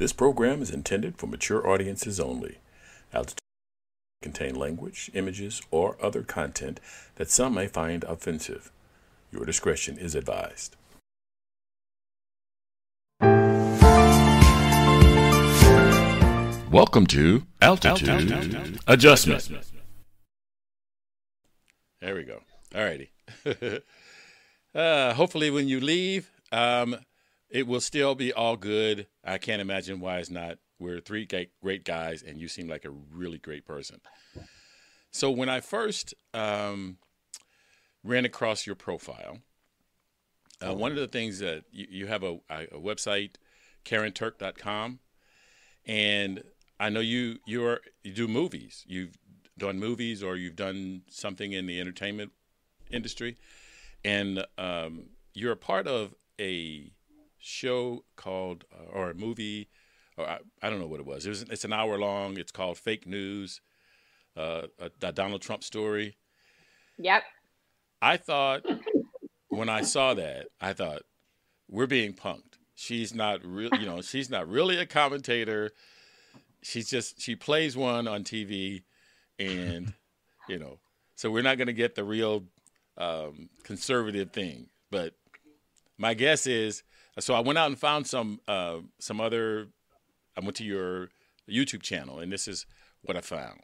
This program is intended for mature audiences only. Altitude contain language, images, or other content that some may find offensive. Your discretion is advised. Welcome to Altitude, Altitude. Adjustment. There we go. All righty. uh, hopefully, when you leave, um, it will still be all good. I can't imagine why it's not. We're three great guys, and you seem like a really great person. So, when I first um, ran across your profile, uh, one of the things that you, you have a, a website, KarenTurk.com, and I know you you're you do movies. You've done movies or you've done something in the entertainment industry, and um, you're a part of a show called uh, or a movie, or I, I, don't know what it was. It was it's an hour long. It's called Fake News, uh, a, a Donald Trump story. Yep. I thought when I saw that, I thought we're being punked. She's not real, you know, she's not really a commentator she's just she plays one on TV, and you know, so we're not going to get the real um, conservative thing. But my guess is, so I went out and found some uh, some other. I went to your YouTube channel, and this is what I found.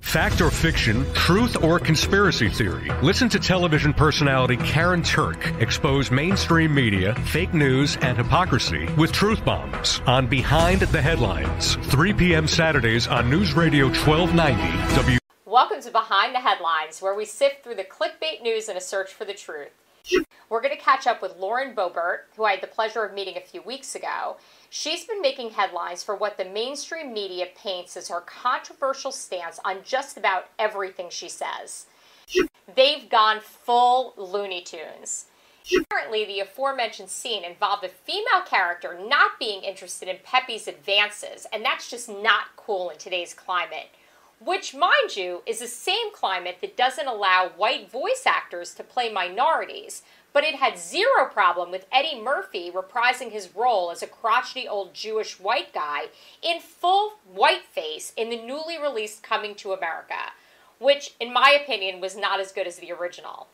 Fact or fiction, truth or conspiracy theory. Listen to television personality Karen Turk expose mainstream media, fake news, and hypocrisy with truth bombs on Behind the Headlines, 3 p.m. Saturdays on News Radio 1290 W. Welcome to Behind the Headlines, where we sift through the clickbait news in a search for the truth. We're going to catch up with Lauren Boebert, who I had the pleasure of meeting a few weeks ago. She's been making headlines for what the mainstream media paints as her controversial stance on just about everything she says. They've gone full Looney Tunes. Apparently, the aforementioned scene involved a female character not being interested in Pepe's advances, and that's just not cool in today's climate. Which, mind you, is the same climate that doesn't allow white voice actors to play minorities, but it had zero problem with Eddie Murphy reprising his role as a crotchety old Jewish white guy in full whiteface in the newly released Coming to America, which, in my opinion, was not as good as the original.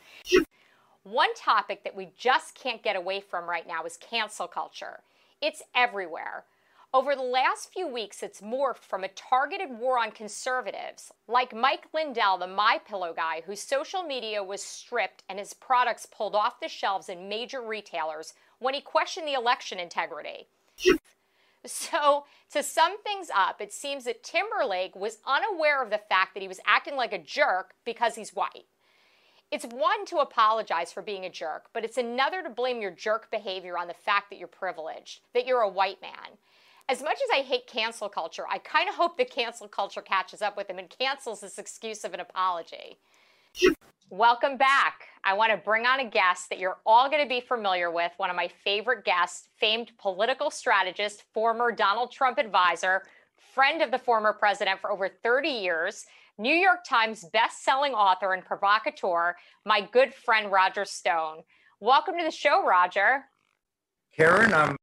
One topic that we just can't get away from right now is cancel culture. It's everywhere. Over the last few weeks, it's morphed from a targeted war on conservatives, like Mike Lindell, the My Pillow guy, whose social media was stripped and his products pulled off the shelves in major retailers when he questioned the election integrity. So, to sum things up, it seems that Timberlake was unaware of the fact that he was acting like a jerk because he's white. It's one to apologize for being a jerk, but it's another to blame your jerk behavior on the fact that you're privileged, that you're a white man as much as I hate cancel culture, I kind of hope the cancel culture catches up with him and cancels this excuse of an apology. Welcome back. I want to bring on a guest that you're all going to be familiar with, one of my favorite guests, famed political strategist, former Donald Trump advisor, friend of the former president for over 30 years, New York Times best-selling author and provocateur, my good friend Roger Stone. Welcome to the show, Roger. Karen, I'm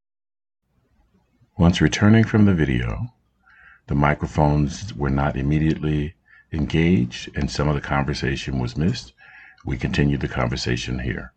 once returning from the video, the microphones were not immediately engaged and some of the conversation was missed. We continued the conversation here.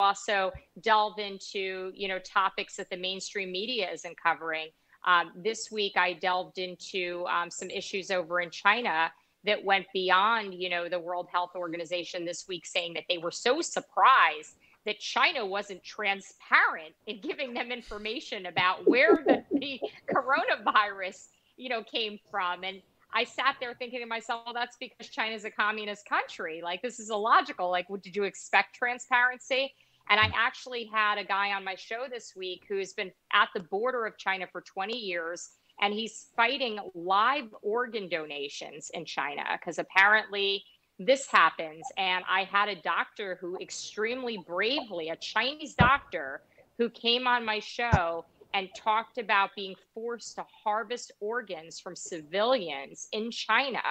Also delve into, you know, topics that the mainstream media isn't covering. Um, this week, I delved into um, some issues over in China that went beyond, you know, the World Health Organization this week, saying that they were so surprised that China wasn't transparent in giving them information about where the, the coronavirus, you know, came from. And I sat there thinking to myself, well, that's because China's a communist country. Like, this is illogical. Like, what, did you expect transparency? And I actually had a guy on my show this week who's been at the border of China for 20 years, and he's fighting live organ donations in China because apparently this happens. And I had a doctor who extremely bravely, a Chinese doctor, who came on my show and talked about being forced to harvest organs from civilians in China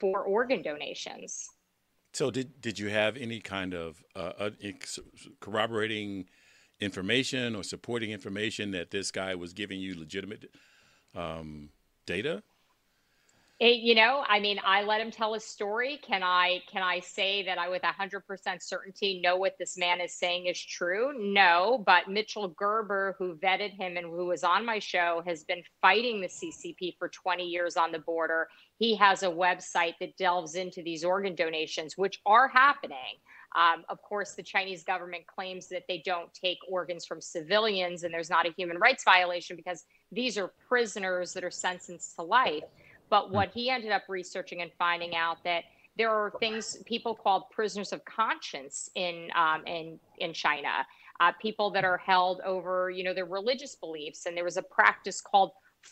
for organ donations. So, did did you have any kind of uh, uh corroborating information or supporting information that this guy was giving you legitimate um, data? It, you know, I mean, I let him tell his story. Can I can I say that I with 100% certainty know what this man is saying is true? No, but Mitchell Gerber who vetted him and who was on my show has been fighting the CCP for 20 years on the border. He has a website that delves into these organ donations which are happening. Um, of course, the Chinese government claims that they don't take organs from civilians and there's not a human rights violation because these are prisoners that are sentenced to life. But what he ended up researching and finding out that there are things people called prisoners of conscience in um, in in China, uh, people that are held over you know their religious beliefs, and there was a practice called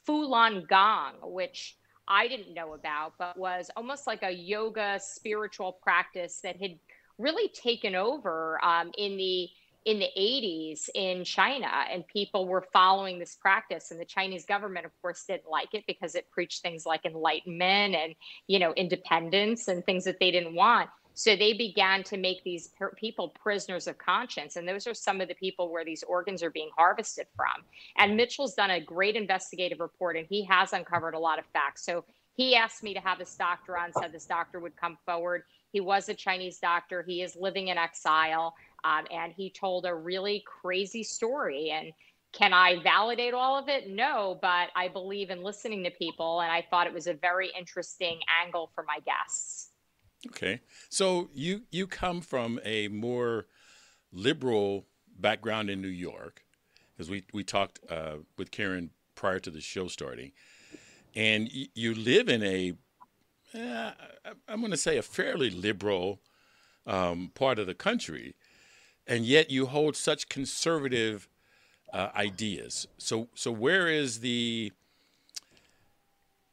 Falun Gong, which I didn't know about, but was almost like a yoga spiritual practice that had really taken over um, in the in the 80s in China, and people were following this practice. And the Chinese government, of course, didn't like it because it preached things like enlightenment and, you know, independence and things that they didn't want. So they began to make these per- people prisoners of conscience. And those are some of the people where these organs are being harvested from. And Mitchell's done a great investigative report and he has uncovered a lot of facts. So he asked me to have this doctor on, said this doctor would come forward. He was a Chinese doctor. He is living in exile. Um, and he told a really crazy story. And can I validate all of it? No, but I believe in listening to people. And I thought it was a very interesting angle for my guests. Okay. So you, you come from a more liberal background in New York, because we, we talked uh, with Karen prior to the show starting. And y- you live in a, uh, I'm going to say, a fairly liberal um, part of the country and yet you hold such conservative uh, ideas. So, so where is the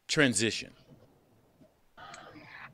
transition?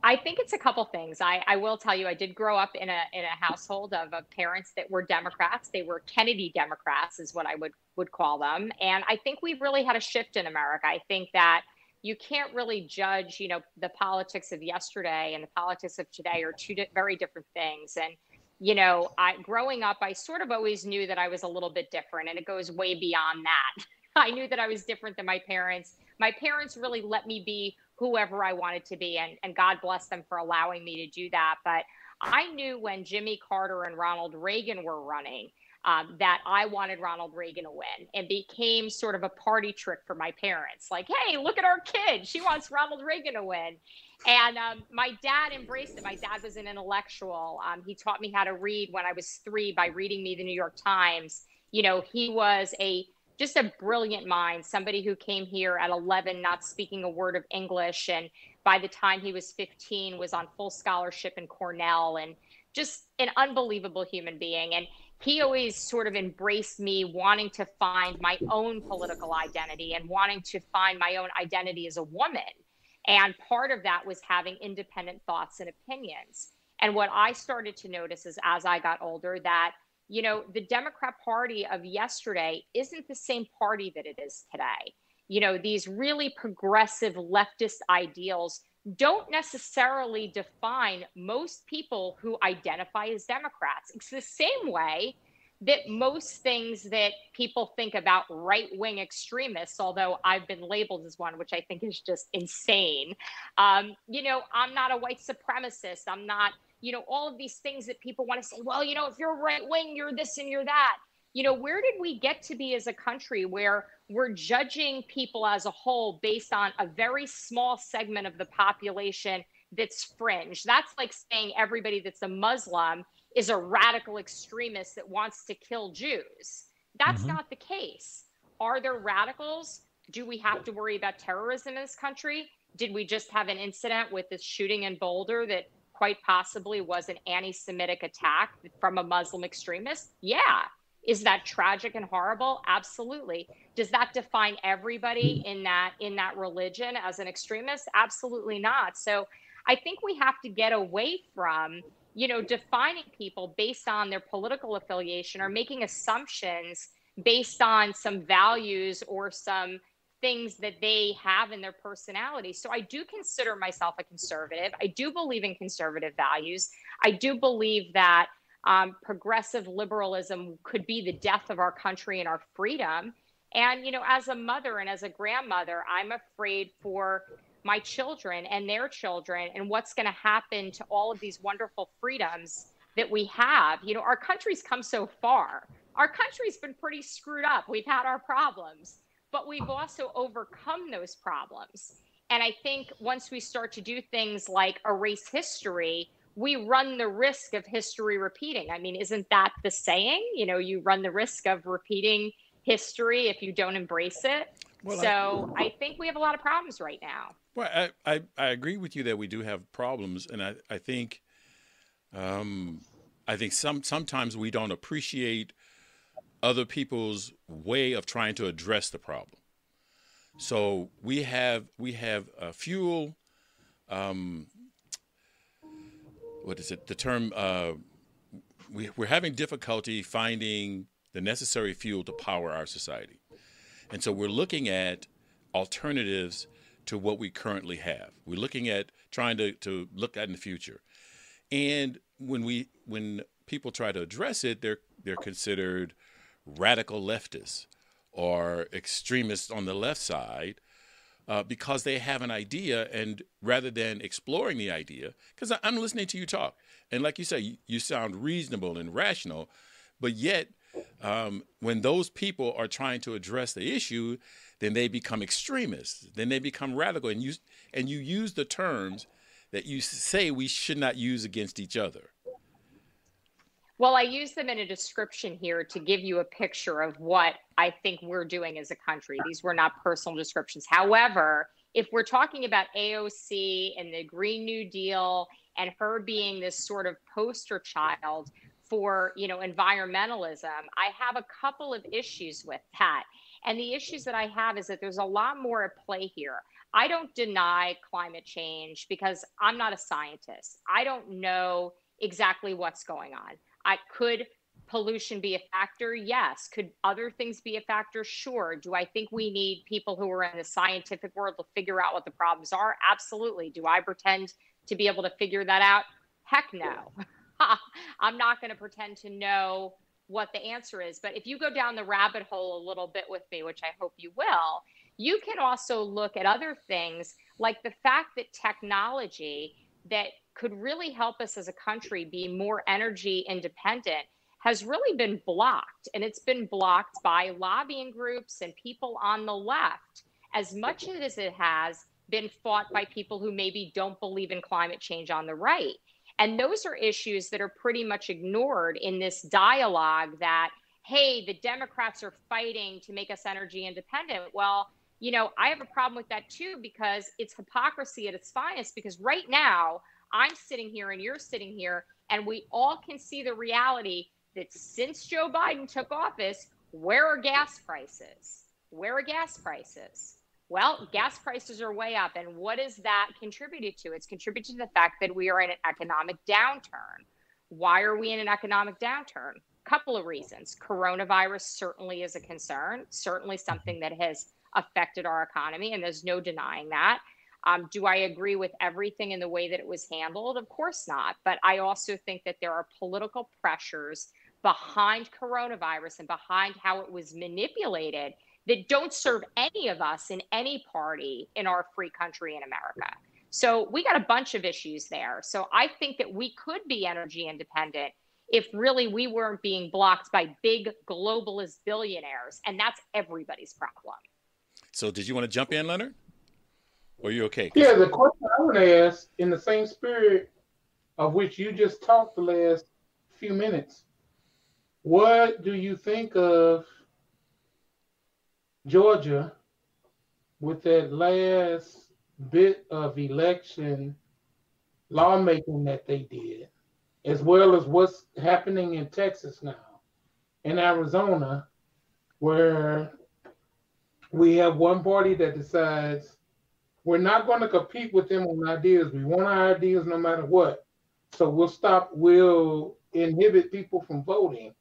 I think it's a couple things. I, I will tell you, I did grow up in a in a household of, of parents that were Democrats. They were Kennedy Democrats, is what I would would call them. And I think we've really had a shift in America. I think that you can't really judge, you know, the politics of yesterday and the politics of today are two di- very different things. And you know, I growing up, I sort of always knew that I was a little bit different, and it goes way beyond that. I knew that I was different than my parents. My parents really let me be whoever I wanted to be, and, and God bless them for allowing me to do that. But I knew when Jimmy Carter and Ronald Reagan were running um, that I wanted Ronald Reagan to win and became sort of a party trick for my parents. Like, hey, look at our kid. She wants Ronald Reagan to win. And um, my dad embraced it. My dad was an intellectual. Um, he taught me how to read when I was three by reading me the New York Times. You know, he was a just a brilliant mind, somebody who came here at 11 not speaking a word of English and by the time he was 15 was on full scholarship in Cornell and just an unbelievable human being and he always sort of embraced me wanting to find my own political identity and wanting to find my own identity as a woman and part of that was having independent thoughts and opinions. And what I started to notice is as I got older that, you know, the Democrat Party of yesterday isn't the same party that it is today. You know, these really progressive leftist ideals don't necessarily define most people who identify as Democrats. It's the same way that most things that people think about right wing extremists, although I've been labeled as one, which I think is just insane. Um, you know, I'm not a white supremacist. I'm not, you know, all of these things that people want to say, well, you know, if you're right wing, you're this and you're that. You know, where did we get to be as a country where we're judging people as a whole based on a very small segment of the population that's fringe? That's like saying everybody that's a Muslim is a radical extremist that wants to kill Jews. That's mm-hmm. not the case. Are there radicals? Do we have to worry about terrorism in this country? Did we just have an incident with this shooting in Boulder that quite possibly was an anti Semitic attack from a Muslim extremist? Yeah. Is that tragic and horrible? Absolutely. Does that define everybody mm. in that in that religion as an extremist? Absolutely not. So I think we have to get away from you know, defining people based on their political affiliation or making assumptions based on some values or some things that they have in their personality. So I do consider myself a conservative. I do believe in conservative values. I do believe that Um, progressive liberalism could be the death of our country and our freedom. And, you know, as a mother and as a grandmother, I'm afraid for my children and their children and what's going to happen to all of these wonderful freedoms that we have. You know, our country's come so far. Our country's been pretty screwed up. We've had our problems, but we've also overcome those problems. And I think once we start to do things like erase history, we run the risk of history repeating. I mean, isn't that the saying? You know, you run the risk of repeating history if you don't embrace it. Well, so I, I, think we have a lot of problems right now. Well, I, I, I, agree with you that we do have problems, and I, I think um, I think some sometimes we don't appreciate other people's way of trying to address the problem. So we have we have a fuel. Um, what is it? The term uh, we, we're having difficulty finding the necessary fuel to power our society. And so we're looking at alternatives to what we currently have. We're looking at trying to, to look at in the future. And when we when people try to address it, they're they're considered radical leftists or extremists on the left side uh, because they have an idea and rather than exploring the idea because i'm listening to you talk and like you say you, you sound reasonable and rational but yet um, when those people are trying to address the issue, then they become extremists. Then they become radical, and you and you use the terms that you say we should not use against each other. Well, I use them in a description here to give you a picture of what I think we're doing as a country. These were not personal descriptions. However, if we're talking about AOC and the Green New Deal and her being this sort of poster child for you know environmentalism i have a couple of issues with that and the issues that i have is that there's a lot more at play here i don't deny climate change because i'm not a scientist i don't know exactly what's going on i could pollution be a factor? Yes. Could other things be a factor? Sure. Do i think we need people who are in the scientific world to figure out what the problems are? Absolutely. Do i pretend to be able to figure that out? Heck no. I'm not going to pretend to know what the answer is. But if you go down the rabbit hole a little bit with me, which I hope you will, you can also look at other things like the fact that technology that could really help us as a country be more energy independent has really been blocked. And it's been blocked by lobbying groups and people on the left as much as it has been fought by people who maybe don't believe in climate change on the right. And those are issues that are pretty much ignored in this dialogue that, hey, the Democrats are fighting to make us energy independent. Well, you know, I have a problem with that too because it's hypocrisy at its finest. Because right now, I'm sitting here and you're sitting here, and we all can see the reality that since Joe Biden took office, where are gas prices? Where are gas prices? Well, gas prices are way up. And what is that contributed to? It's contributed to the fact that we are in an economic downturn. Why are we in an economic downturn? A couple of reasons. Coronavirus certainly is a concern, certainly mm-hmm. something that has affected our economy, and there's no denying that. Um, do I agree with everything in the way that it was handled? Of course not. But I also think that there are political pressures behind coronavirus and behind how it was manipulated that don't serve any of us in any party in our free country in America. So we got a bunch of issues there. So I think that we could be energy independent if really we weren't being blocked by big globalist billionaires. And that's everybody's problem. So did you want to jump in, Leonard? Are you okay? Yeah, the question I want to ask, in the same spirit of which you just talked the last few minutes, what do you think of Georgia, with that last bit of election lawmaking that they did, as well as what's happening in Texas now, in Arizona, where we have one party that decides we're not going to compete with them on ideas. We want our ideas no matter what. So we'll stop, we'll inhibit people from voting.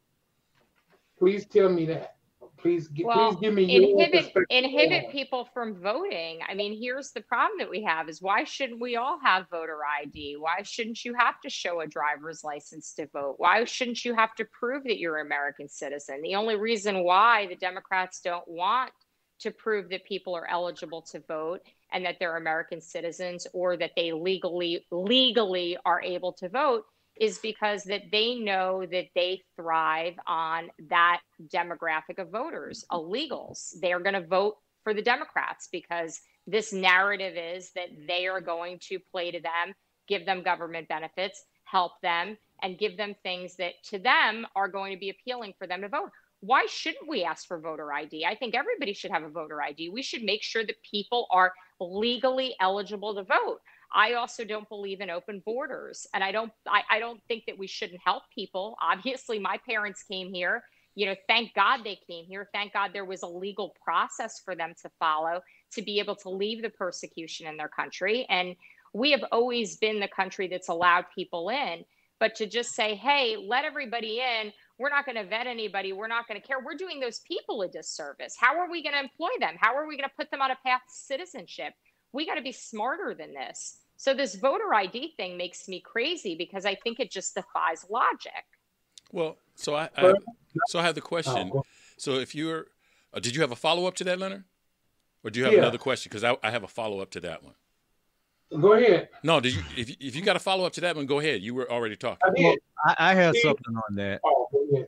Please tell me that. Please, well, please give me your. inhibit inhibit people from voting. I mean, here's the problem that we have: is why shouldn't we all have voter ID? Why shouldn't you have to show a driver's license to vote? Why shouldn't you have to prove that you're an American citizen? The only reason why the Democrats don't want to prove that people are eligible to vote and that they're American citizens or that they legally legally are able to vote is because that they know that they thrive on that demographic of voters, illegals. They are going to vote for the Democrats because this narrative is that they are going to play to them, give them government benefits, help them, and give them things that to them are going to be appealing for them to vote. Why shouldn't we ask for voter ID? I think everybody should have a voter ID. We should make sure that people are legally eligible to vote. I also don't believe in open borders. And I don't I, I don't think that we shouldn't help people. Obviously, my parents came here. You know, thank God they came here. Thank God there was a legal process for them to follow to be able to leave the persecution in their country. And we have always been the country that's allowed people in. But to just say, hey, let everybody in, we're not going to vet anybody, we're not going to care, we're doing those people a disservice. How are we going to employ them? How are we going to put them on a path to citizenship? We got to be smarter than this. So this voter ID thing makes me crazy because I think it just defies logic. Well, so I, I so I have the question. Oh, so if you're, uh, did you have a follow up to that, Leonard, or do you have yeah. another question? Because I, I have a follow up to that one. Go ahead. No, did you? If if you got a follow up to that one, go ahead. You were already talking. I, well, I, I have something on that. Oh,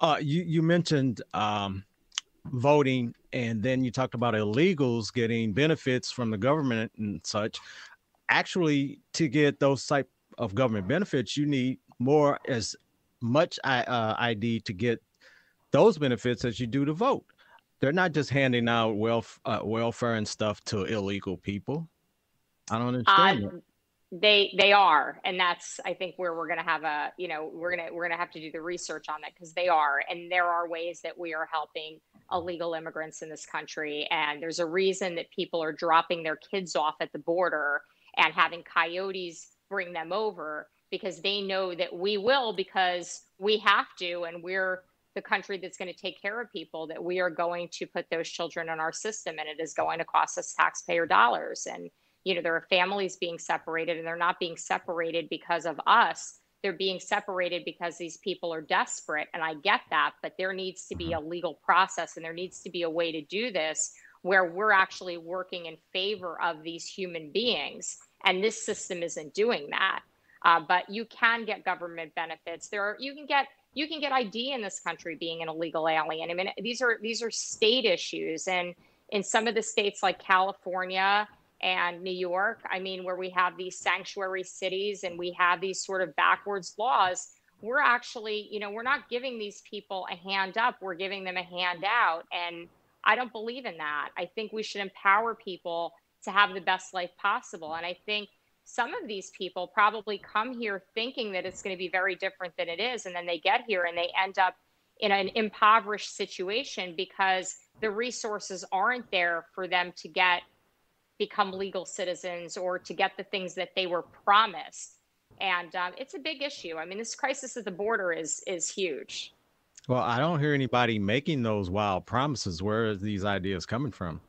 uh, you you mentioned um, voting, and then you talked about illegals getting benefits from the government and such actually to get those type of government benefits, you need more as much uh, ID to get those benefits as you do to vote. They're not just handing out wealth, uh, welfare and stuff to illegal people. I don't understand. Uh, they they are, and that's I think where we're gonna have a you know we're gonna we're gonna have to do the research on that because they are, and there are ways that we are helping illegal immigrants in this country, and there's a reason that people are dropping their kids off at the border and having coyotes bring them over because they know that we will because we have to. And we're the country that's going to take care of people that we are going to put those children in our system and it is going to cost us taxpayer dollars. And you know there are families being separated and they're not being separated because of us they're being separated because these people are desperate and i get that but there needs to be a legal process and there needs to be a way to do this where we're actually working in favor of these human beings. And this system isn't doing that. Uh, but you can get government benefits. There are you can get you can get ID in this country being an illegal alien. I mean, these are these are state issues, and in some of the states like California and New York, I mean, where we have these sanctuary cities and we have these sort of backwards laws, we're actually, you know, we're not giving these people a hand up, we're giving them a hand out, and I don't believe in that. I think we should empower people to have the best life possible. And I think some of these people probably come here thinking that it's going to be very different than it is. And then they get here and they end up in an impoverished situation because the resources aren't there for them to get become legal citizens or to get the things that they were promised. And um, it's a big issue. I mean, this crisis at the border is is huge. Well, I don't hear anybody making those wild promises. Where are these ideas coming from?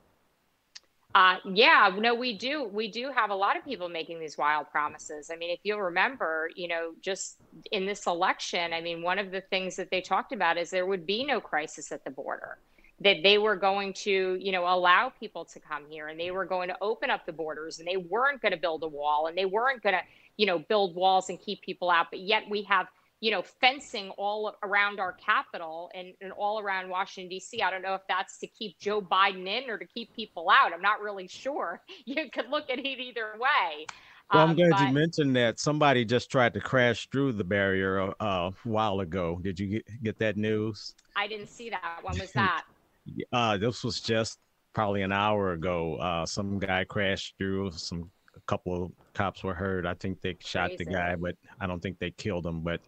Uh, yeah, no, we do. We do have a lot of people making these wild promises. I mean, if you'll remember, you know, just in this election, I mean, one of the things that they talked about is there would be no crisis at the border, that they were going to, you know, allow people to come here and they were going to open up the borders and they weren't going to build a wall and they weren't going to, you know, build walls and keep people out. But yet we have you know, fencing all around our capital and, and all around Washington, D.C. I don't know if that's to keep Joe Biden in or to keep people out. I'm not really sure. You could look at it either way. Well, I'm um, glad but, you mentioned that somebody just tried to crash through the barrier uh, a while ago. Did you get, get that news? I didn't see that. When was that? Uh, this was just probably an hour ago. Uh, some guy crashed through. Some a couple of cops were hurt. I think they shot Crazy. the guy, but I don't think they killed him. But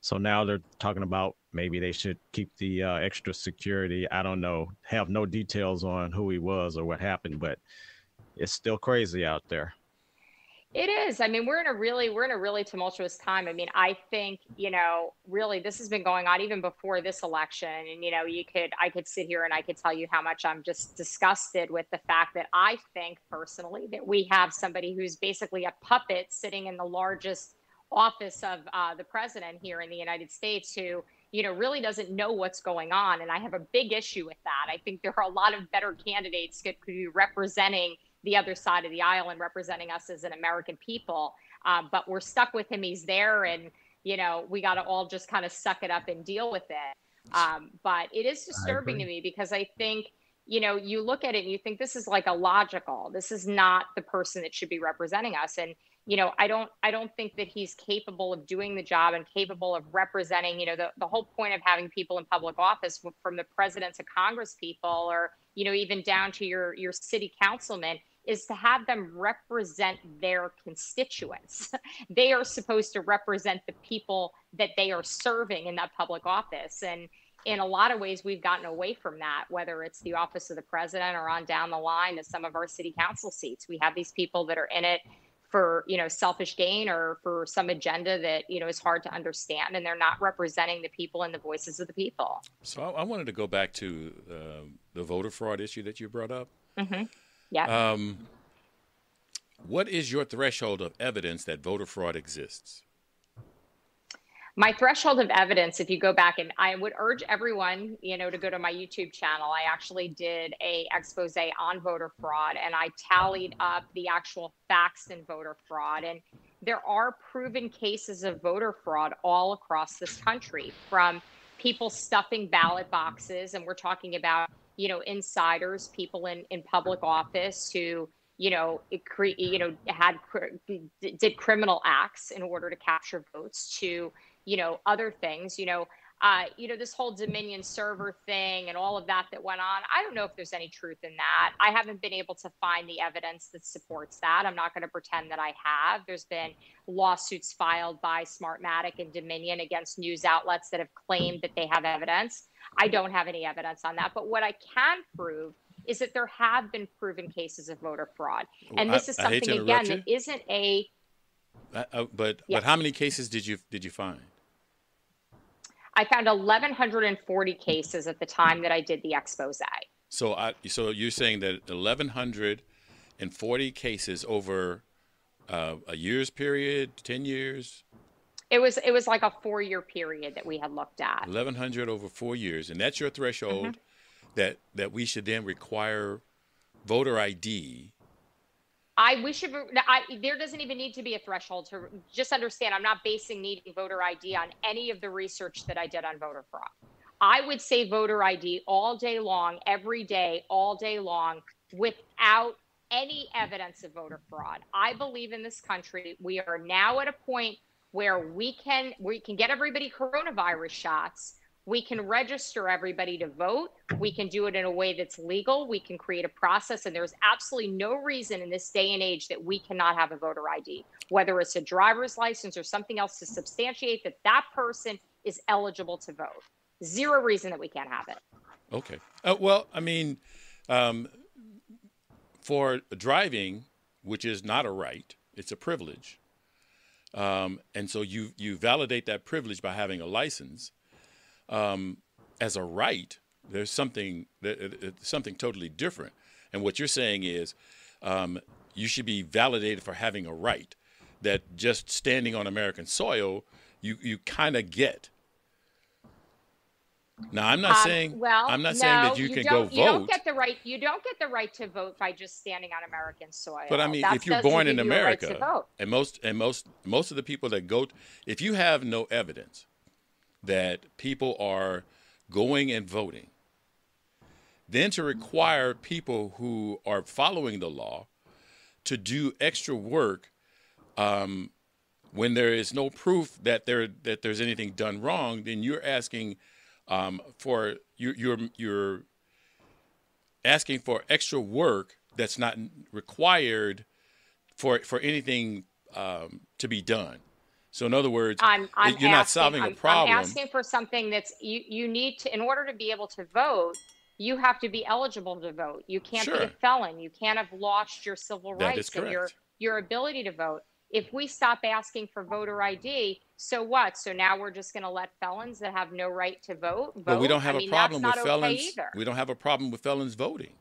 so now they're talking about maybe they should keep the uh, extra security. I don't know, have no details on who he was or what happened, but it's still crazy out there. It is. I mean, we're in a really we're in a really tumultuous time. I mean, I think, you know, really this has been going on even before this election and you know, you could I could sit here and I could tell you how much I'm just disgusted with the fact that I think personally that we have somebody who's basically a puppet sitting in the largest office of uh, the president here in the United States who you know really doesn't know what's going on and I have a big issue with that. I think there are a lot of better candidates that could be representing the other side of the aisle and representing us as an American people. Um, but we're stuck with him. He's there, and you know we got to all just kind of suck it up and deal with it. Um, but it is disturbing to me because I think you know you look at it and you think this is like a logical. This is not the person that should be representing us, and you know i don't i don't think that he's capable of doing the job and capable of representing you know the, the whole point of having people in public office from the president to congress people or you know even down to your your city councilman is to have them represent their constituents. they are supposed to represent the people that they are serving in that public office. And in a lot of ways, we've gotten away from that, whether it's the office of the president or on down the line to some of our city council seats. We have these people that are in it for you know selfish gain or for some agenda that you know is hard to understand and they're not representing the people and the voices of the people so i, I wanted to go back to uh, the voter fraud issue that you brought up mm-hmm. Yeah. Um, what is your threshold of evidence that voter fraud exists? My threshold of evidence, if you go back and I would urge everyone, you know, to go to my YouTube channel. I actually did a expose on voter fraud and I tallied up the actual facts in voter fraud. And there are proven cases of voter fraud all across this country from people stuffing ballot boxes. And we're talking about you know, insiders, people in, in public office who, you know, cre- you know, had did criminal acts in order to capture votes to, you know, other things, you know, uh, you know, this whole Dominion server thing and all of that that went on. I don't know if there's any truth in that. I haven't been able to find the evidence that supports that. I'm not going to pretend that I have. There's been lawsuits filed by Smartmatic and Dominion against news outlets that have claimed that they have evidence. I don't have any evidence on that. But what I can prove is that there have been proven cases of voter fraud. And this is something again that isn't a but yes. but how many cases did you did you find? I found 1,140 cases at the time that I did the expose. So, I, so you're saying that 1,140 cases over uh, a year's period, 10 years? It was it was like a four year period that we had looked at. 1,100 over four years, and that's your threshold mm-hmm. that that we should then require voter ID I we should I there doesn't even need to be a threshold to just understand I'm not basing needing voter ID on any of the research that I did on voter fraud. I would say voter ID all day long, every day, all day long without any evidence of voter fraud. I believe in this country we are now at a point where we can we can get everybody coronavirus shots we can register everybody to vote. We can do it in a way that's legal. We can create a process. And there's absolutely no reason in this day and age that we cannot have a voter ID, whether it's a driver's license or something else to substantiate that that person is eligible to vote. Zero reason that we can't have it. Okay. Uh, well, I mean, um, for driving, which is not a right, it's a privilege. Um, and so you you validate that privilege by having a license um, as a right, there's something something totally different. And what you're saying is, um, you should be validated for having a right. That just standing on American soil, you you kind of get. Now, I'm not um, saying. Well, I'm not no, saying that you, you can go vote. You don't get the right. You don't get the right to vote by just standing on American soil. But I mean, if you're born in America, right and most and most most of the people that go, if you have no evidence that people are going and voting, then to require people who are following the law to do extra work um, when there is no proof that there that there's anything done wrong, then you're asking um, for you're, you're you're asking for extra work that's not required for for anything um, to be done. So in other words, I'm, I'm you're asking, not solving I'm, a problem. I'm asking for something that's you, you need to in order to be able to vote, you have to be eligible to vote. You can't sure. be a felon. You can't have lost your civil rights and your your ability to vote. If we stop asking for voter ID, so what? So now we're just going to let felons that have no right to vote vote. But we don't have I a mean, problem with felons. Okay either. we don't have a problem with felons voting.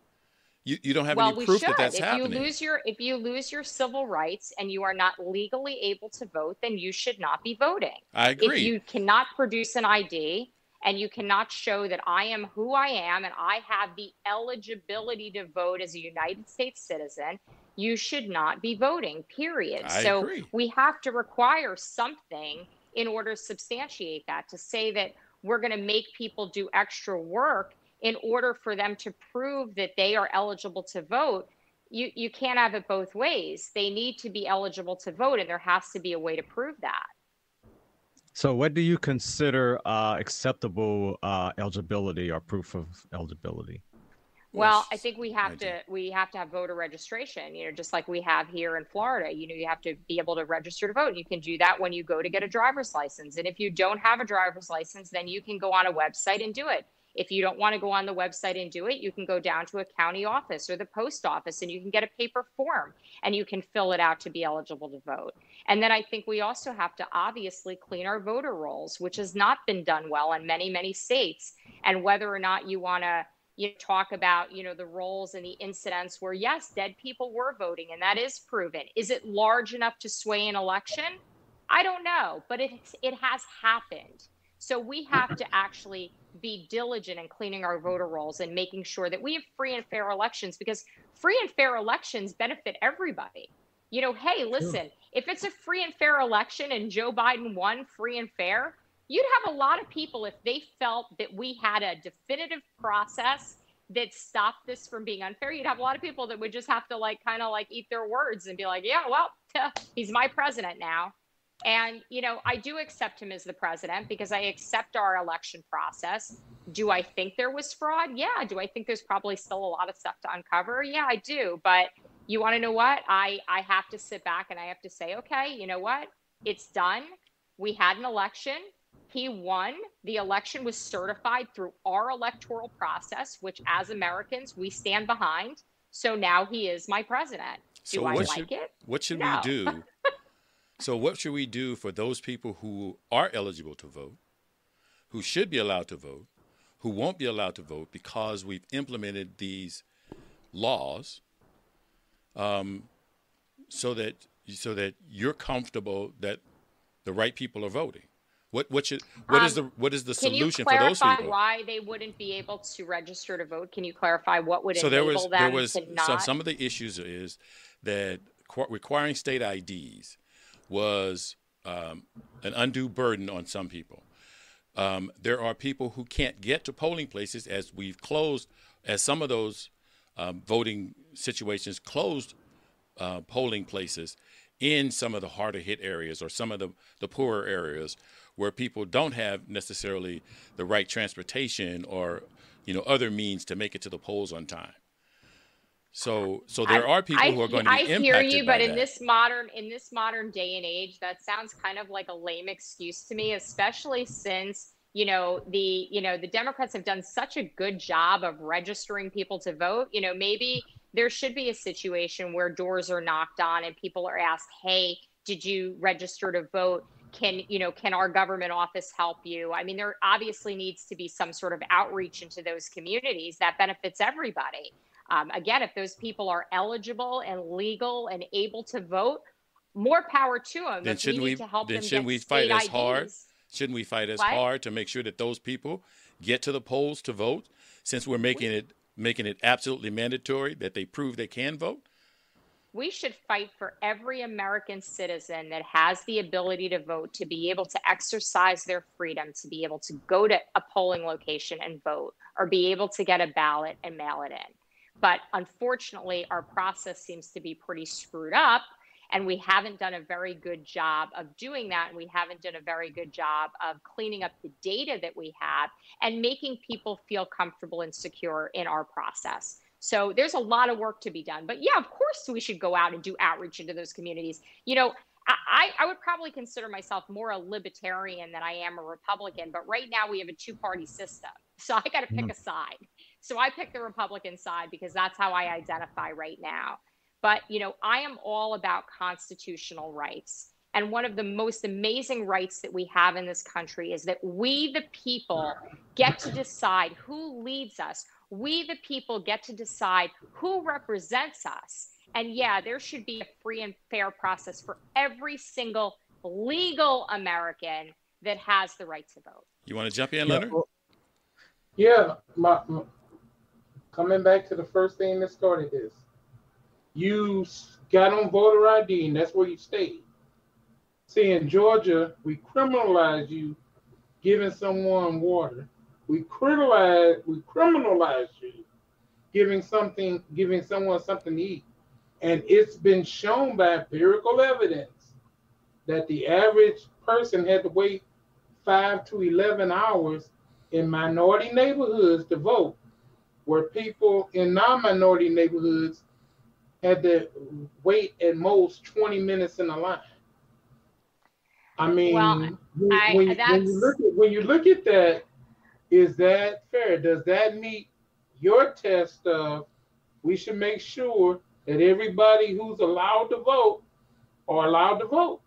You, you don't have well, any we proof should. that that's if happening. you lose your if you lose your civil rights and you are not legally able to vote, then you should not be voting. I agree. If you cannot produce an ID and you cannot show that I am who I am and I have the eligibility to vote as a United States citizen, you should not be voting. Period. I so agree. we have to require something in order to substantiate that to say that we're going to make people do extra work in order for them to prove that they are eligible to vote you you can't have it both ways they need to be eligible to vote and there has to be a way to prove that So, what do you consider uh, acceptable uh, eligibility or proof of eligibility? well i think we have to we have to have voter registration you know just like we have here in florida you know you have to be able to register to vote you can do that when you go to get a driver's license and if you don't have a driver's license then you can go on a website and do it if you don't want to go on the website and do it you can go down to a county office or the post office and you can get a paper form and you can fill it out to be eligible to vote. And then i think we also have to obviously clean our voter rolls which has not been done well in many many states. And whether or not you want to you know, talk about you know the roles and the incidents where yes dead people were voting and that is proven. Is it large enough to sway an election? I don't know but it it has happened so we have to actually be diligent in cleaning our voter rolls and making sure that we have free and fair elections because free and fair elections benefit everybody. You know hey listen if it's a free and fair election and joe biden won free and fair you'd have a lot of people if they felt that we had a definitive process that stopped this from being unfair you'd have a lot of people that would just have to like kind of like eat their words and be like yeah well he's my president now and you know i do accept him as the president because i accept our election process do i think there was fraud yeah do i think there's probably still a lot of stuff to uncover yeah i do but you want to know what i i have to sit back and i have to say okay you know what it's done we had an election he won. The election was certified through our electoral process, which as Americans we stand behind. So now he is my president. Do So I what like should- it? What should No. we do? So, what should we do for those people who are eligible to vote, who should be allowed to vote, who won't be allowed to vote because we've implemented these laws, um, so that so that you're comfortable that the right people are voting? What what should what is Um, the what is the solution for those clarify people? why they wouldn't be able to register to vote? Can you clarify what would so there enable was them there was to not? some some of the issues is that requiring state IDs was um, an undue burden on some people. Um, there are people who can't get to polling places as we've closed, as some of those um, voting situations closed uh, polling places in some of the harder hit areas or some of the, the poorer areas where people don't have necessarily the right transportation or you know other means to make it to the polls on time. So so there I- are people I, who are going to be I be hear you, but in that. this modern in this modern day and age, that sounds kind of like a lame excuse to me, especially since you know the you know the Democrats have done such a good job of registering people to vote. You know, maybe there should be a situation where doors are knocked on and people are asked, "Hey, did you register to vote?" Can you know? Can our government office help you? I mean, there obviously needs to be some sort of outreach into those communities that benefits everybody. Um, again, if those people are eligible and legal and able to vote, more power to them. Then shouldn't we we- need to help them? then shouldn't we fight as hard? Shouldn't we fight as What? hard to make sure that those people get to the polls to vote since we're making it making it absolutely mandatory that they prove they can vote? We should fight for every American citizen that has the ability to vote to be able to exercise their freedom, to be able to go to a polling location and vote, or be able to get a ballot and mail it in. But unfortunately, our process seems to be pretty screwed up, and we haven't done a very good job of doing that. And we haven't done a very good job of cleaning up the data that we have and making people feel comfortable and secure in our process. So there's a lot of work to be done. But yeah, of course, we should go out and do outreach into those communities. You know, I, I would probably consider myself more a libertarian than I am a Republican, but right now we have a two party system. So I got to pick Mhm. a side. So I pick the Republican side because that's how I identify right now. But, you know, I am all about constitutional rights. And one of the most amazing rights that we have in this country is that we, the people, get to decide who leads us. We, the people, get to decide who represents us. And yeah, there should be a free and fair process for every single legal American that has the right to vote. You want to jump in, Leonard? Yeah, my, my, coming back to the first thing that started this, you got on voter ID, and that's where you stayed. See, in Georgia, we criminalize you giving someone water. We criminalize, we criminalize you giving something, giving someone something to eat. And it's been shown by empirical evidence that the average person had to wait five to 11 hours in minority neighborhoods to vote, where people in non minority neighborhoods had to wait at most 20 minutes in a line. I mean, well, when, I, when, when, you look at, when you look at that, is that fair? Does that meet your test of we should make sure that everybody who's allowed to vote are allowed to vote?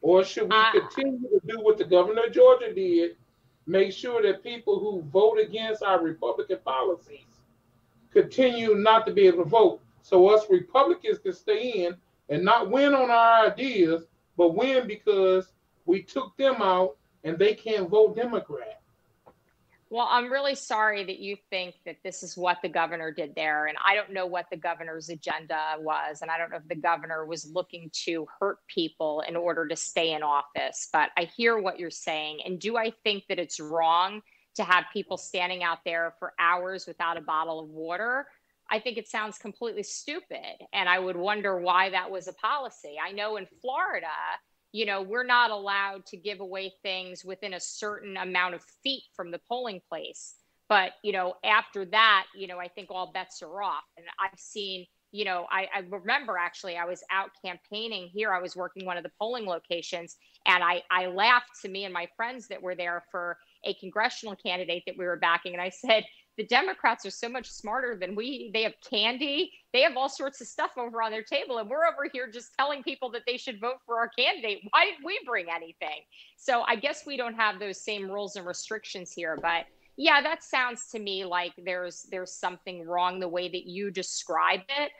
Or should we uh, continue to do what the governor of Georgia did, make sure that people who vote against our Republican policies continue not to be able to vote? So us Republicans can stay in and not win on our ideas, but win because we took them out and they can't vote Democrat. Well, I'm really sorry that you think that this is what the governor did there. And I don't know what the governor's agenda was. And I don't know if the governor was looking to hurt people in order to stay in office. But I hear what you're saying. And do I think that it's wrong to have people standing out there for hours without a bottle of water? I think it sounds completely stupid. And I would wonder why that was a policy. I know in Florida, you know, we're not allowed to give away things within a certain amount of feet from the polling place. But, you know, after that, you know, I think all bets are off. And I've seen, you know, I, I remember actually I was out campaigning here. I was working one of the polling locations and I, I laughed to me and my friends that were there for a congressional candidate that we were backing. And I said, the Democrats are so much smarter than we. They have candy, they have all sorts of stuff over on their table, and we're over here just telling people that they should vote for our candidate. Why did we bring anything? So I guess we don't have those same rules and restrictions here, but yeah, that sounds to me like there's there's something wrong the way that you describe it.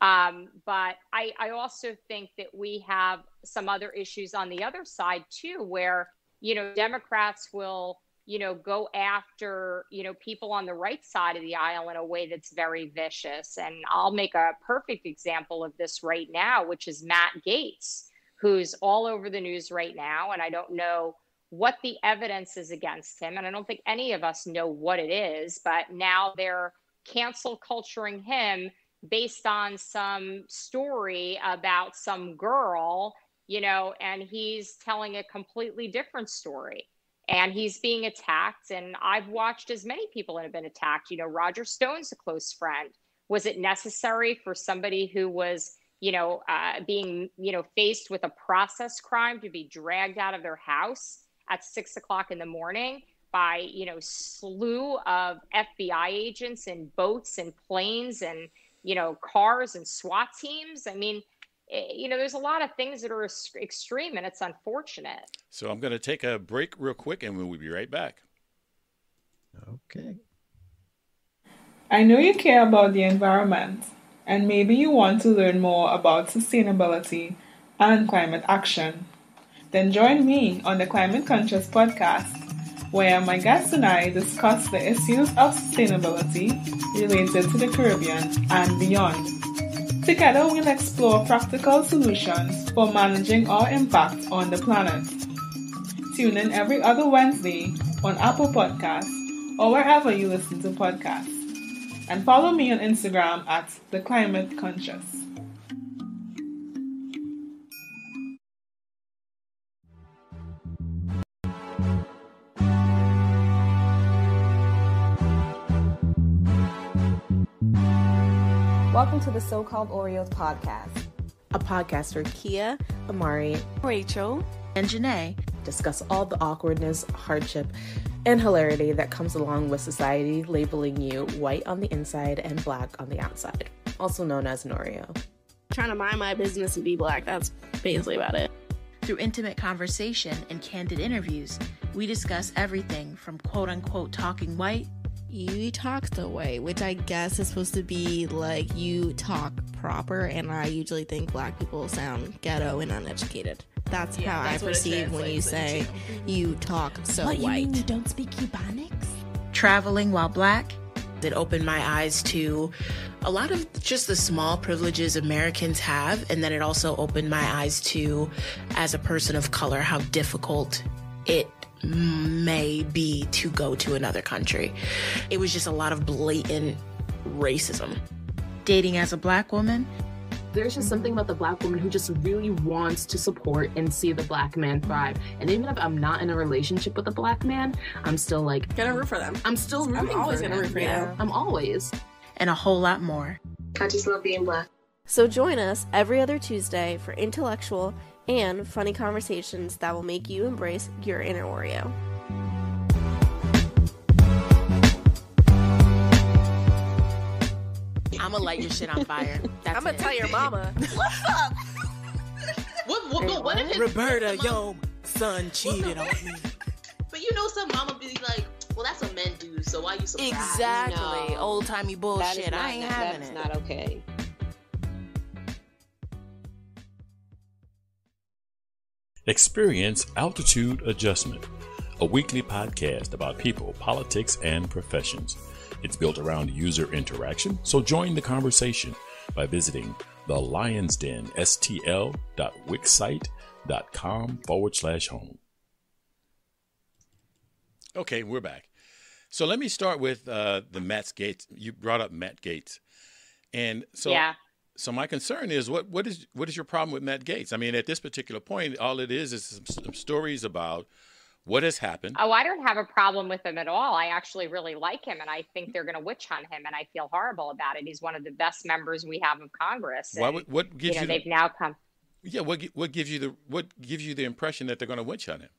Um, but I, I also think that we have some other issues on the other side too, where you know Democrats will you know, go after, you know, people on the right side of the aisle in a way that's very vicious. And I'll make a perfect example of this right now, which is Matt Gaetz, who's all over the news right now. And I don't know what the evidence is against him. And I don't think any of us know what it is, but now they're cancel culturing him based on some story about some girl, you know, and he's telling a completely different story and he's being attacked. And I've watched as many people that have been attacked. You know, Roger Stone's a close friend. Was it necessary for somebody who was, you know, uh, being, you know, faced with a process crime to be dragged out of their house at six o'clock in the morning by, you know, slew of FBI agents and boats and planes and, you know, cars and SWAT teams? I mean, Eh, you know, there's a lot of things that are extreme and it's unfortunate. So I'm going to take a break real quick and we'll be right back. Okay. I know you care about the environment and maybe you want to learn more about sustainability and climate action. Then join me on the Climate Conscious podcast, where my guests and I discuss the issues of sustainability related to the Caribbean and beyond. Together, we'll explore practical solutions for managing our impact on the planet. Tune in every other Wednesday on Apple Podcasts or wherever you listen to podcasts. And follow me on Instagram at The Climate Conscious. Welcome to the So Called Oreos podcast, a podcast where Kia, Amari, Rachel, and Janae discuss all the awkwardness, hardship, and hilarity that comes along with society labeling you white on the inside and black on the outside, also known as an Oreo. trying to mind my business and be black. That's basically about it. Through intimate conversation and candid interviews, we discuss everything from quote unquote talking white. You talk the way, which I guess is supposed to be like you talk proper, and I usually think black people sound ghetto and uneducated. That's yeah, how that's I perceive when you say into. you talk so what, white. You mean you don't speak Ebonics? Traveling while black it opened my eyes to a lot of just the small privileges Americans have. And then it also opened my eyes to, as a person of color, how difficult it may be to go to another country. It was just a lot of blatant racism. Dating as a black woman there's just something about the black woman who just really wants to support and see the black man thrive. And even if I'm not in a relationship with a black man, I'm still like gonna root for them. I'm still rooting. I'm always gonna root for you. I'm always. And a whole lot more. I just love being black. So join us every other Tuesday for intellectual and funny conversations that will make you embrace your inner Oreo. I'm gonna light your shit on fire. That's I'm gonna tell your mama. What's up? what, what, what, what if Roberta, yo, son cheated on me. But you know, some mama be like, well, that's what men do, so why you surprised? Exactly. No. Old timey bullshit. Not, I ain't having that's it. That's not okay. Experience Altitude Adjustment, a weekly podcast about people, politics, and professions. It's built around user interaction, so join the conversation by visiting the Lions Den, stl.wixsite.com forward slash home. Okay, we're back. So let me start with uh, the Matt Gaetz. You brought up Matt Gaetz, and so yeah. So my concern is what what is what is your problem with Matt Gaetz? I mean, at this particular point, all it is is some, some stories about what has happened? Oh, I don't have a problem with him at all. I actually really like him, and I think they're going to witch hunt him, and I feel horrible about it. He's one of the best members we have of Congress. Why, what, what gives you, know, you the, they've now come. Yeah, what what gives you the what gives you the impression that they're going to witch hunt him?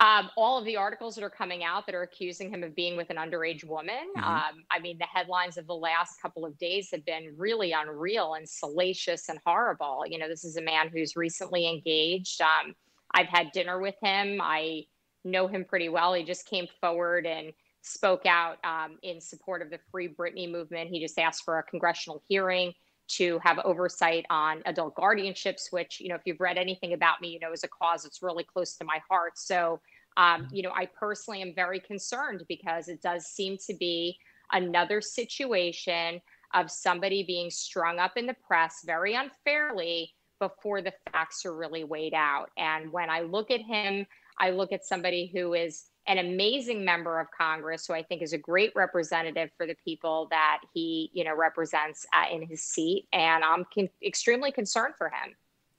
Um, all of the articles that are coming out that are accusing him of being with an underage woman. Mm-hmm. Um, I mean, the headlines of the last couple of days have been really unreal and salacious and horrible. You know, this is a man who's recently engaged. Um, I've had dinner with him. I know him pretty well. He just came forward and spoke out um, in support of the Free Britney movement. He just asked for a congressional hearing to have oversight on adult guardianships, which, you know, if you've read anything about me, you know, is a cause that's really close to my heart. So, um, you know, I personally am very concerned because it does seem to be another situation of somebody being strung up in the press very unfairly before the facts are really weighed out. And when I look at him, I look at somebody who is an amazing member of Congress, who I think is a great representative for the people that he, you know, represents uh, in his seat, and I'm con- extremely concerned for him.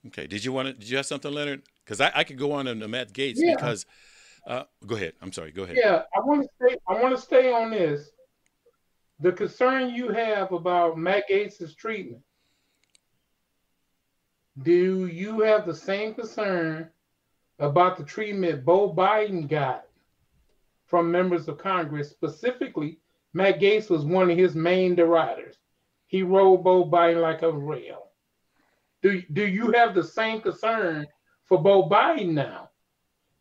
Okay. Did you want to? Did you have something, Leonard? Because I, I, could go on to Matt Gaetz yeah. because. Uh, go ahead. I'm sorry. Go ahead. Yeah, I want to stay. I want to stay on this. The concern you have about Matt Gaetz's treatment do you have the same concern about the treatment Beau Biden got from members of Congress? Specifically, Matt Gaetz was one of his main deriders. He rode Beau Biden like a rail. Do, do you have the same concern for Beau Biden now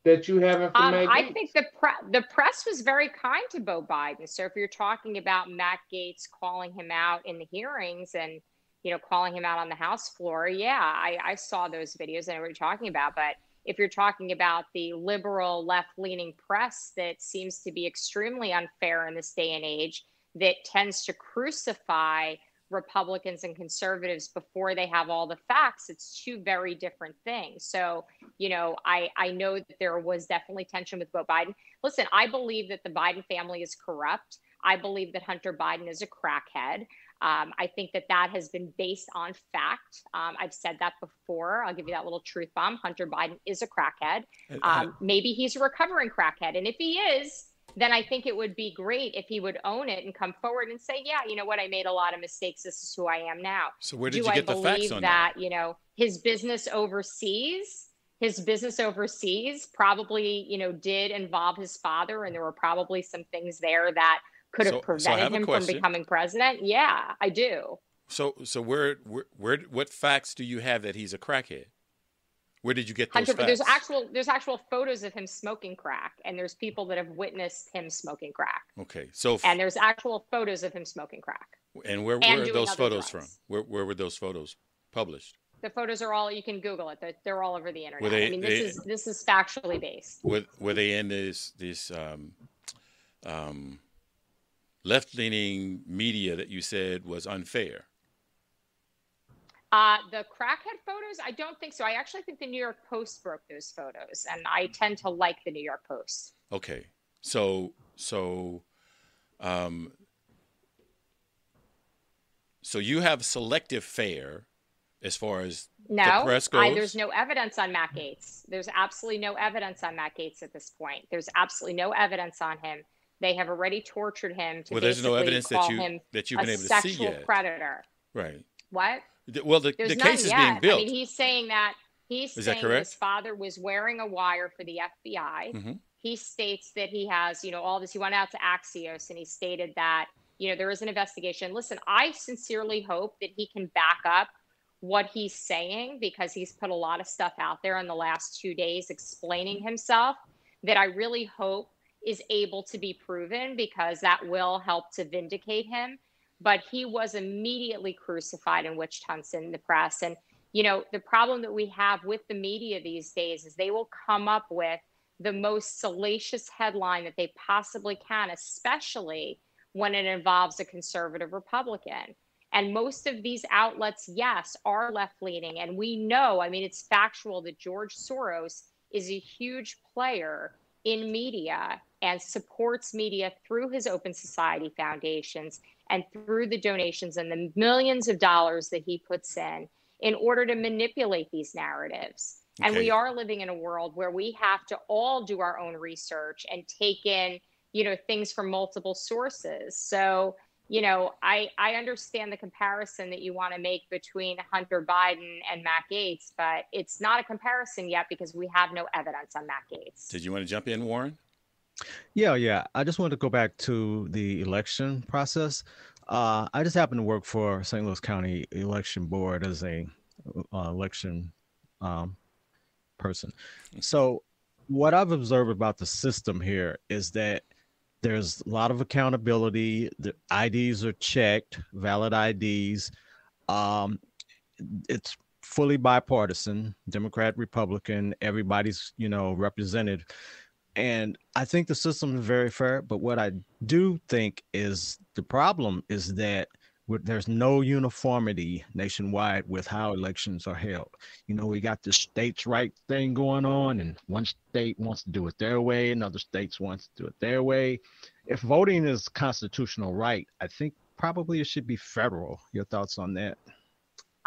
that you haven't um, I think the pre- the press was very kind to Beau Biden. So if you're talking about Matt Gaetz calling him out in the hearings and you know, calling him out on the House floor. Yeah, I, I saw those videos. I know what you're talking about. But if you're talking about the liberal left leaning press that seems to be extremely unfair in this day and age, that tends to crucify Republicans and conservatives before they have all the facts, it's two very different things. So, you know, I, I know that there was definitely tension with Beau Biden. Listen, I believe that the Biden family is corrupt. I believe that Hunter Biden is a crackhead. Um, I think that that has been based on fact. Um, I've said that before. I'll give you that little truth bomb. Hunter Biden is a crackhead. Um, maybe he's a recovering crackhead. And if he is, then I think it would be great if he would own it and come forward and say, yeah, you know what? I made a lot of mistakes. This is who I am now. So where did Do you get I the facts on that, that? You know, his business overseas his business overseas probably you know did involve his father and there were probably some things there that could have So- so prevented a him from becoming president? Yeah, I do. So, so where, where, where, what facts do you have that he's a crackhead? Where did you get those Hunter, there's actual there's actual photos of him smoking crack, and there's people that have witnessed him smoking crack. Okay, so and there's actual photos of him smoking crack. And where and were those photos drugs. from? Where, where were those photos published? The photos are all you can Google it. They're, they're all over the internet. They- I mean, this they- is this is factually based. Were, were they in this this um, um, left leaning media that you said was unfair? Uh, the crackhead photos, I don't think so. I actually think the New York Post broke those photos, and I tend to like the New York Post. Okay, so so um, so you have selective fare as far as No, the press goes. I, there's no evidence on Matt Gaetz. There's absolutely no evidence on Matt Gaetz at this point. There's absolutely no evidence on him. They have already tortured him to Well, there's no evidence that you- him that you've a been able to see sexual yet. predator. right. What? The- Well, the, There's the case is yet. being built. I mean, he's saying that he's Is saying correct? his father was wearing a wire for the FBI. Mhm. He states that he has, you know, all this. He went out to Axios and he stated that, you know, there is an investigation. Listen, I sincerely hope that he can back up what he's saying because he's put a lot of stuff out there in the last two days explaining himself that I really hope is able to be proven because that will help to vindicate him. But he was immediately crucified and witch hunts in the press. And, you know, the problem that we have with the media these days is they will come up with the most salacious headline that they possibly can, especially when it involves a conservative Republican. And most of these outlets, yes, are left leaning. And we know, I mean, it's factual that George Soros is a huge player in media and supports media through his Open Society foundations and through the donations and the millions of dollars that he puts in in order to manipulate these narratives. And we are living in a world where we have to all do our own research and take in, you know, things from multiple sources. So, you know, I I understand the comparison that you want to make between Hunter Biden and Matt Gaetz, but it's not a comparison yet because we have no evidence on Matt Gaetz. Did you want to jump in, Warren? Yeah, yeah. I just wanted to go back to the election process. Uh, I just happen to work for St. Louis County Election Board as a uh, election um, person. So, what I've observed about the system here is that there's a lot of accountability. The IDs are checked, valid IDs. Um, it's fully bipartisan, Democrat, Republican. Everybody's you know represented and I think the system is very fair. But what I do think is the problem is that there's no uniformity nationwide with how elections are held. You know, we got the states' right thing going on, and one state wants to do it their way, and other states wants to do it their way. If voting is constitutional right, I think probably it should be federal. Your thoughts on that?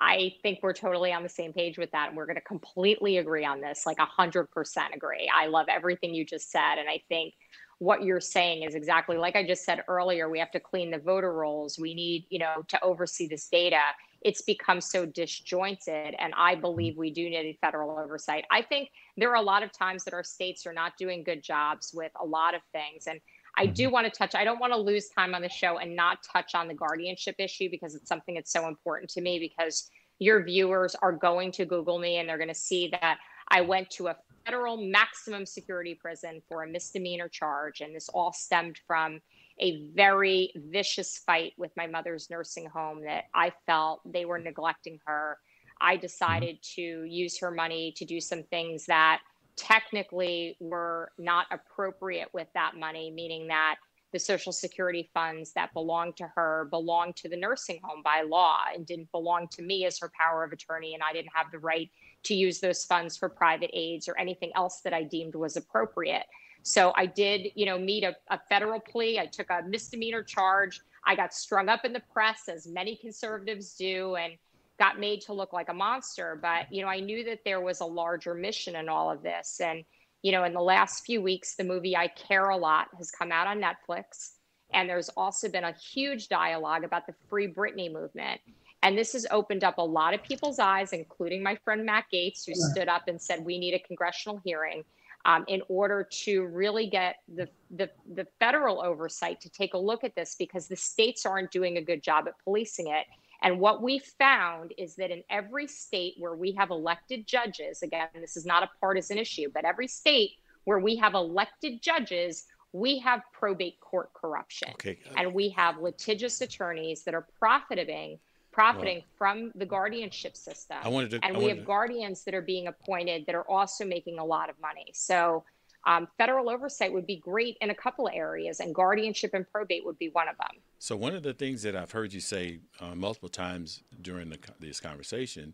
I think we're totally on the same page with that. And we're going to completely agree on this, like 100% agree. I love everything you just said. And I think what you're saying is exactly like I just said earlier. We have to clean the voter rolls. We need, you know, to oversee this data. It's become so disjointed. And I believe we do need federal oversight. I think there are a lot of times that our states are not doing good jobs with a lot of things. And I mm-hmm. do want to touch, I don't want to lose time on the show and not touch on the guardianship issue because it's something that's so important to me because your viewers are going to Google me and they're going to see that I went to a federal maximum security prison for a misdemeanor charge. And this all stemmed from a very vicious fight with my mother's nursing home that I felt they were neglecting her. I mm-hmm. decided to use her money to do some things that technically were not appropriate with that money, meaning that the Social Security funds that belonged to her belonged to the nursing home by law and didn't belong to me as her power of attorney. And I didn't have the right to use those funds for private aids or anything else that I deemed was appropriate. So I did, you know, meet a, a federal plea. I took a misdemeanor charge. I got strung up in the press, as many conservatives do, and got made to look like a monster. But, you know, I knew that there was a larger mission in all of this. And, you know, in the last few weeks, the movie I Care a Lot has come out on Netflix. And there's also been a huge dialogue about the Free Britney movement. And this has opened up a lot of people's eyes, including my friend Matt Gaetz, who stood up and said, We need a congressional hearing um, in order to really get the, the, the federal oversight to take a look at this because the states aren't doing a good job at policing it. And what we found is that in every state where we have elected judges, again, this is not a partisan issue, but every state where we have elected judges, we have probate court corruption. Okay. And we have litigious attorneys that are profiting profiting from the guardianship system. I wanted to, and I we have to, guardians that are being appointed that are also making a lot of money. So um, federal oversight would be great in a couple of areas, and guardianship and probate would be one of them. So one of the things that I've heard you say uh, multiple times during the, this conversation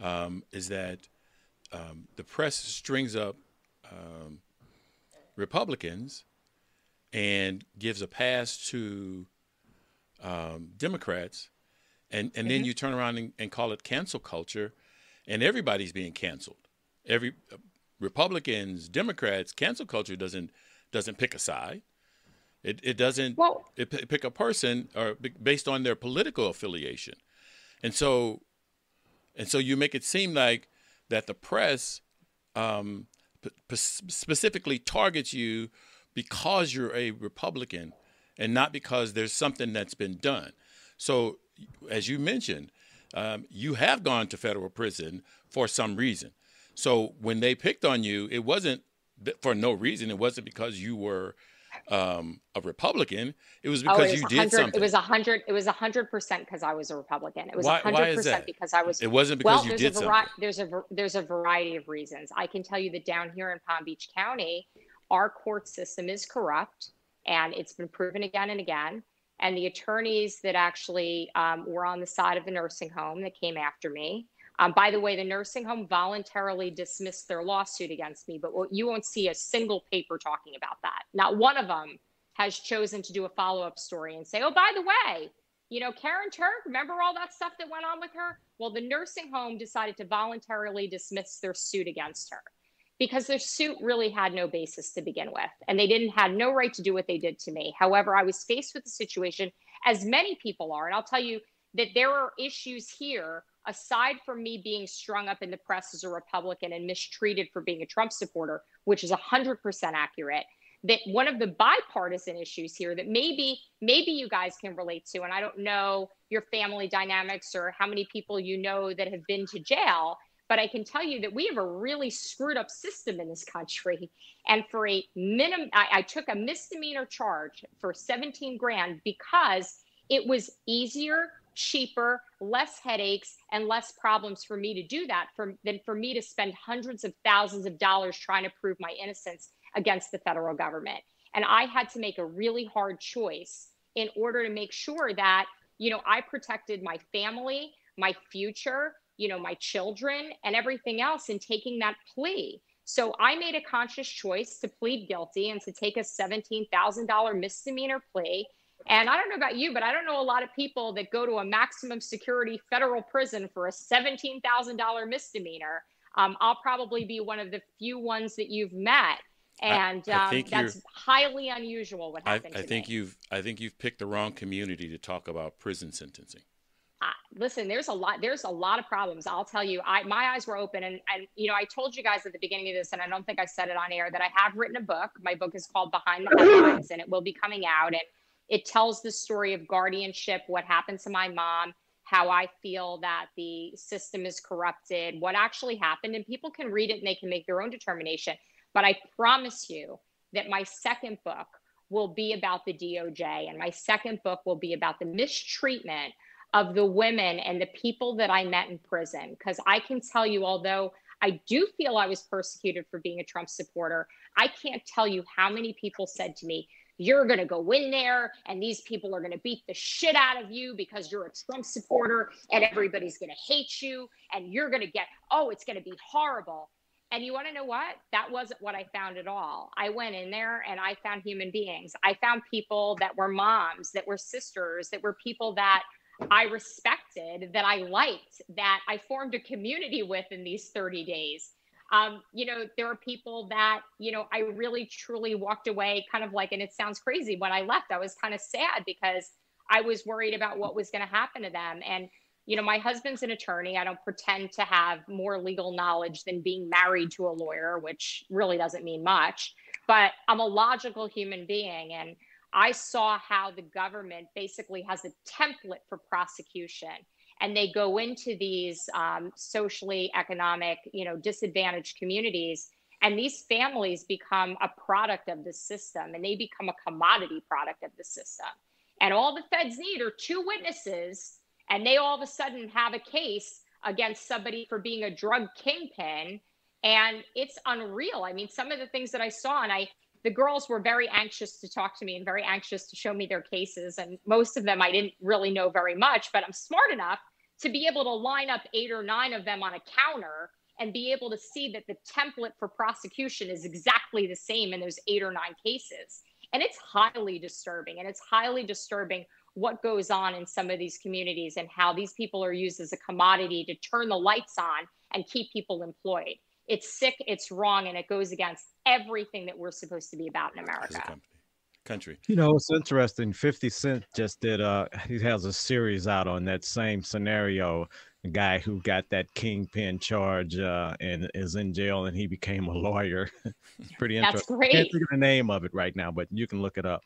um, is that um, the press strings up um, Republicans and gives a pass to um, Democrats and and mm-hmm. then you turn around and, and, call it cancel culture, and everybody's being canceled. Every uh, Republicans, Democrats, cancel culture doesn't doesn't pick a side. It it doesn't well, it p- pick a person or b- based on their political affiliation, and so and so you make it seem like that the press um, p- p- specifically targets you because you're a Republican and not because there's something that's been done. So as you mentioned, um, you have gone to federal prison for some reason. So when they picked on you, it wasn't for no reason. It wasn't because you were um, a Republican. It was because oh, it was you did something. It was a hundred. It was a hundred percent because I was a Republican. It was a hundred percent because I was. It wasn't because well, you did a vari- something. There's a there's a variety of reasons. I can tell you that down here in Palm Beach County, our court system is corrupt, and it's been proven again and again and the attorneys that actually um, were on the side of the nursing home that came after me. Um, by the way, the nursing home voluntarily dismissed their lawsuit against me, but you won't see a single paper talking about that. Not one of them has chosen to do a follow up story and say, oh, by the way, you know, Karen Turk, remember all that stuff that went on with her? Well, the nursing home decided to voluntarily dismiss their suit against her because their suit really had no basis to begin with and they didn't had no right to do what they did to me however i was faced with the situation as many people are and i'll tell you that there are issues here aside from me being strung up in the press as a republican and mistreated for being a trump supporter which is 100% accurate that one of the bipartisan issues here that maybe maybe you guys can relate to and i don't know your family dynamics or how many people you know that have been to jail but I can tell you that we have a really screwed up system in this country. And for a minimum, I, I took a misdemeanor charge for 17 grand because it was easier, cheaper, less headaches, and less problems for me to do that for, than for me to spend hundreds of thousands of dollars trying to prove my innocence against the federal government. And I had to make a really hard choice in order to make sure that, you know, I protected my family, my future, you know, my children and everything else in taking that plea. So I made a conscious choice to plead guilty and to take a $17,000 misdemeanor plea. And I don't know about you, but I don't know a lot of people that go to a maximum security federal prison for a $17,000 misdemeanor. Um, I'll probably be one of the few ones that you've met. And I, I um, that's highly unusual. What happened? I, I think me. you've I think you've picked the wrong community to talk about prison sentencing listen, there's a lot, there's a lot of problems. I'll tell you, I, my eyes were open and, and, you know, I told you guys at the beginning of this, and I don't think I said it on air that I have written a book. My book is called Behind the Headlines and it will be coming out. And it tells the story of guardianship, what happened to my mom, how I feel that the system is corrupted, what actually happened. And people can read it and they can make their own determination. But I promise you that my second book will be about the DOJ and my second book will be about the mistreatment of the women and the people that I met in prison. Because I can tell you, although I do feel I was persecuted for being a Trump supporter, I can't tell you how many people said to me, you're going to go in there and these people are going to beat the shit out of you because you're a Trump supporter and everybody's going to hate you and you're going to get, oh, it's going to be horrible. And you want to know what? That wasn't what I found at all. I went in there and I found human beings. I found people that were moms, that were sisters, that were people that I respected, that I liked, that I formed a community with in these 30 days. Um, you know, there are people that, you know, I really truly walked away kind of like, and it sounds crazy when I left, I was kind of sad because I was worried about what was going to happen to them. And, you know, my husband's an attorney. I don't pretend to have more legal knowledge than being married to a lawyer, which really doesn't mean much, but I'm a logical human being. And I saw how the government basically has a template for prosecution and they go into these um, socially economic you know disadvantaged communities and these families become a product of the system and they become a commodity product of the system. And all the feds need are two witnesses and they all of a sudden have a case against somebody for being a drug kingpin and it's unreal. I mean some of the things that i saw and i the girls were very anxious to talk to me and very anxious to show me their cases and most of them i didn't really know very much but i'm smart enough to be able to line up eight or nine of them on a counter and be able to see that the template for prosecution is exactly the same in those eight or nine cases. And it's highly disturbing. And it's highly disturbing what goes on in some of these communities and how these people are used as a commodity to turn the lights on and keep people employed. It's sick, it's wrong, and it goes against everything that we're supposed to be about in America country. You know, it's interesting. 50 Cent just did uh he has a series out on that same scenario. A guy who got that kingpin charge uh and is in jail and he became a lawyer. it's pretty interesting. That's great. Can't think of the name of it right now, but you can look it up.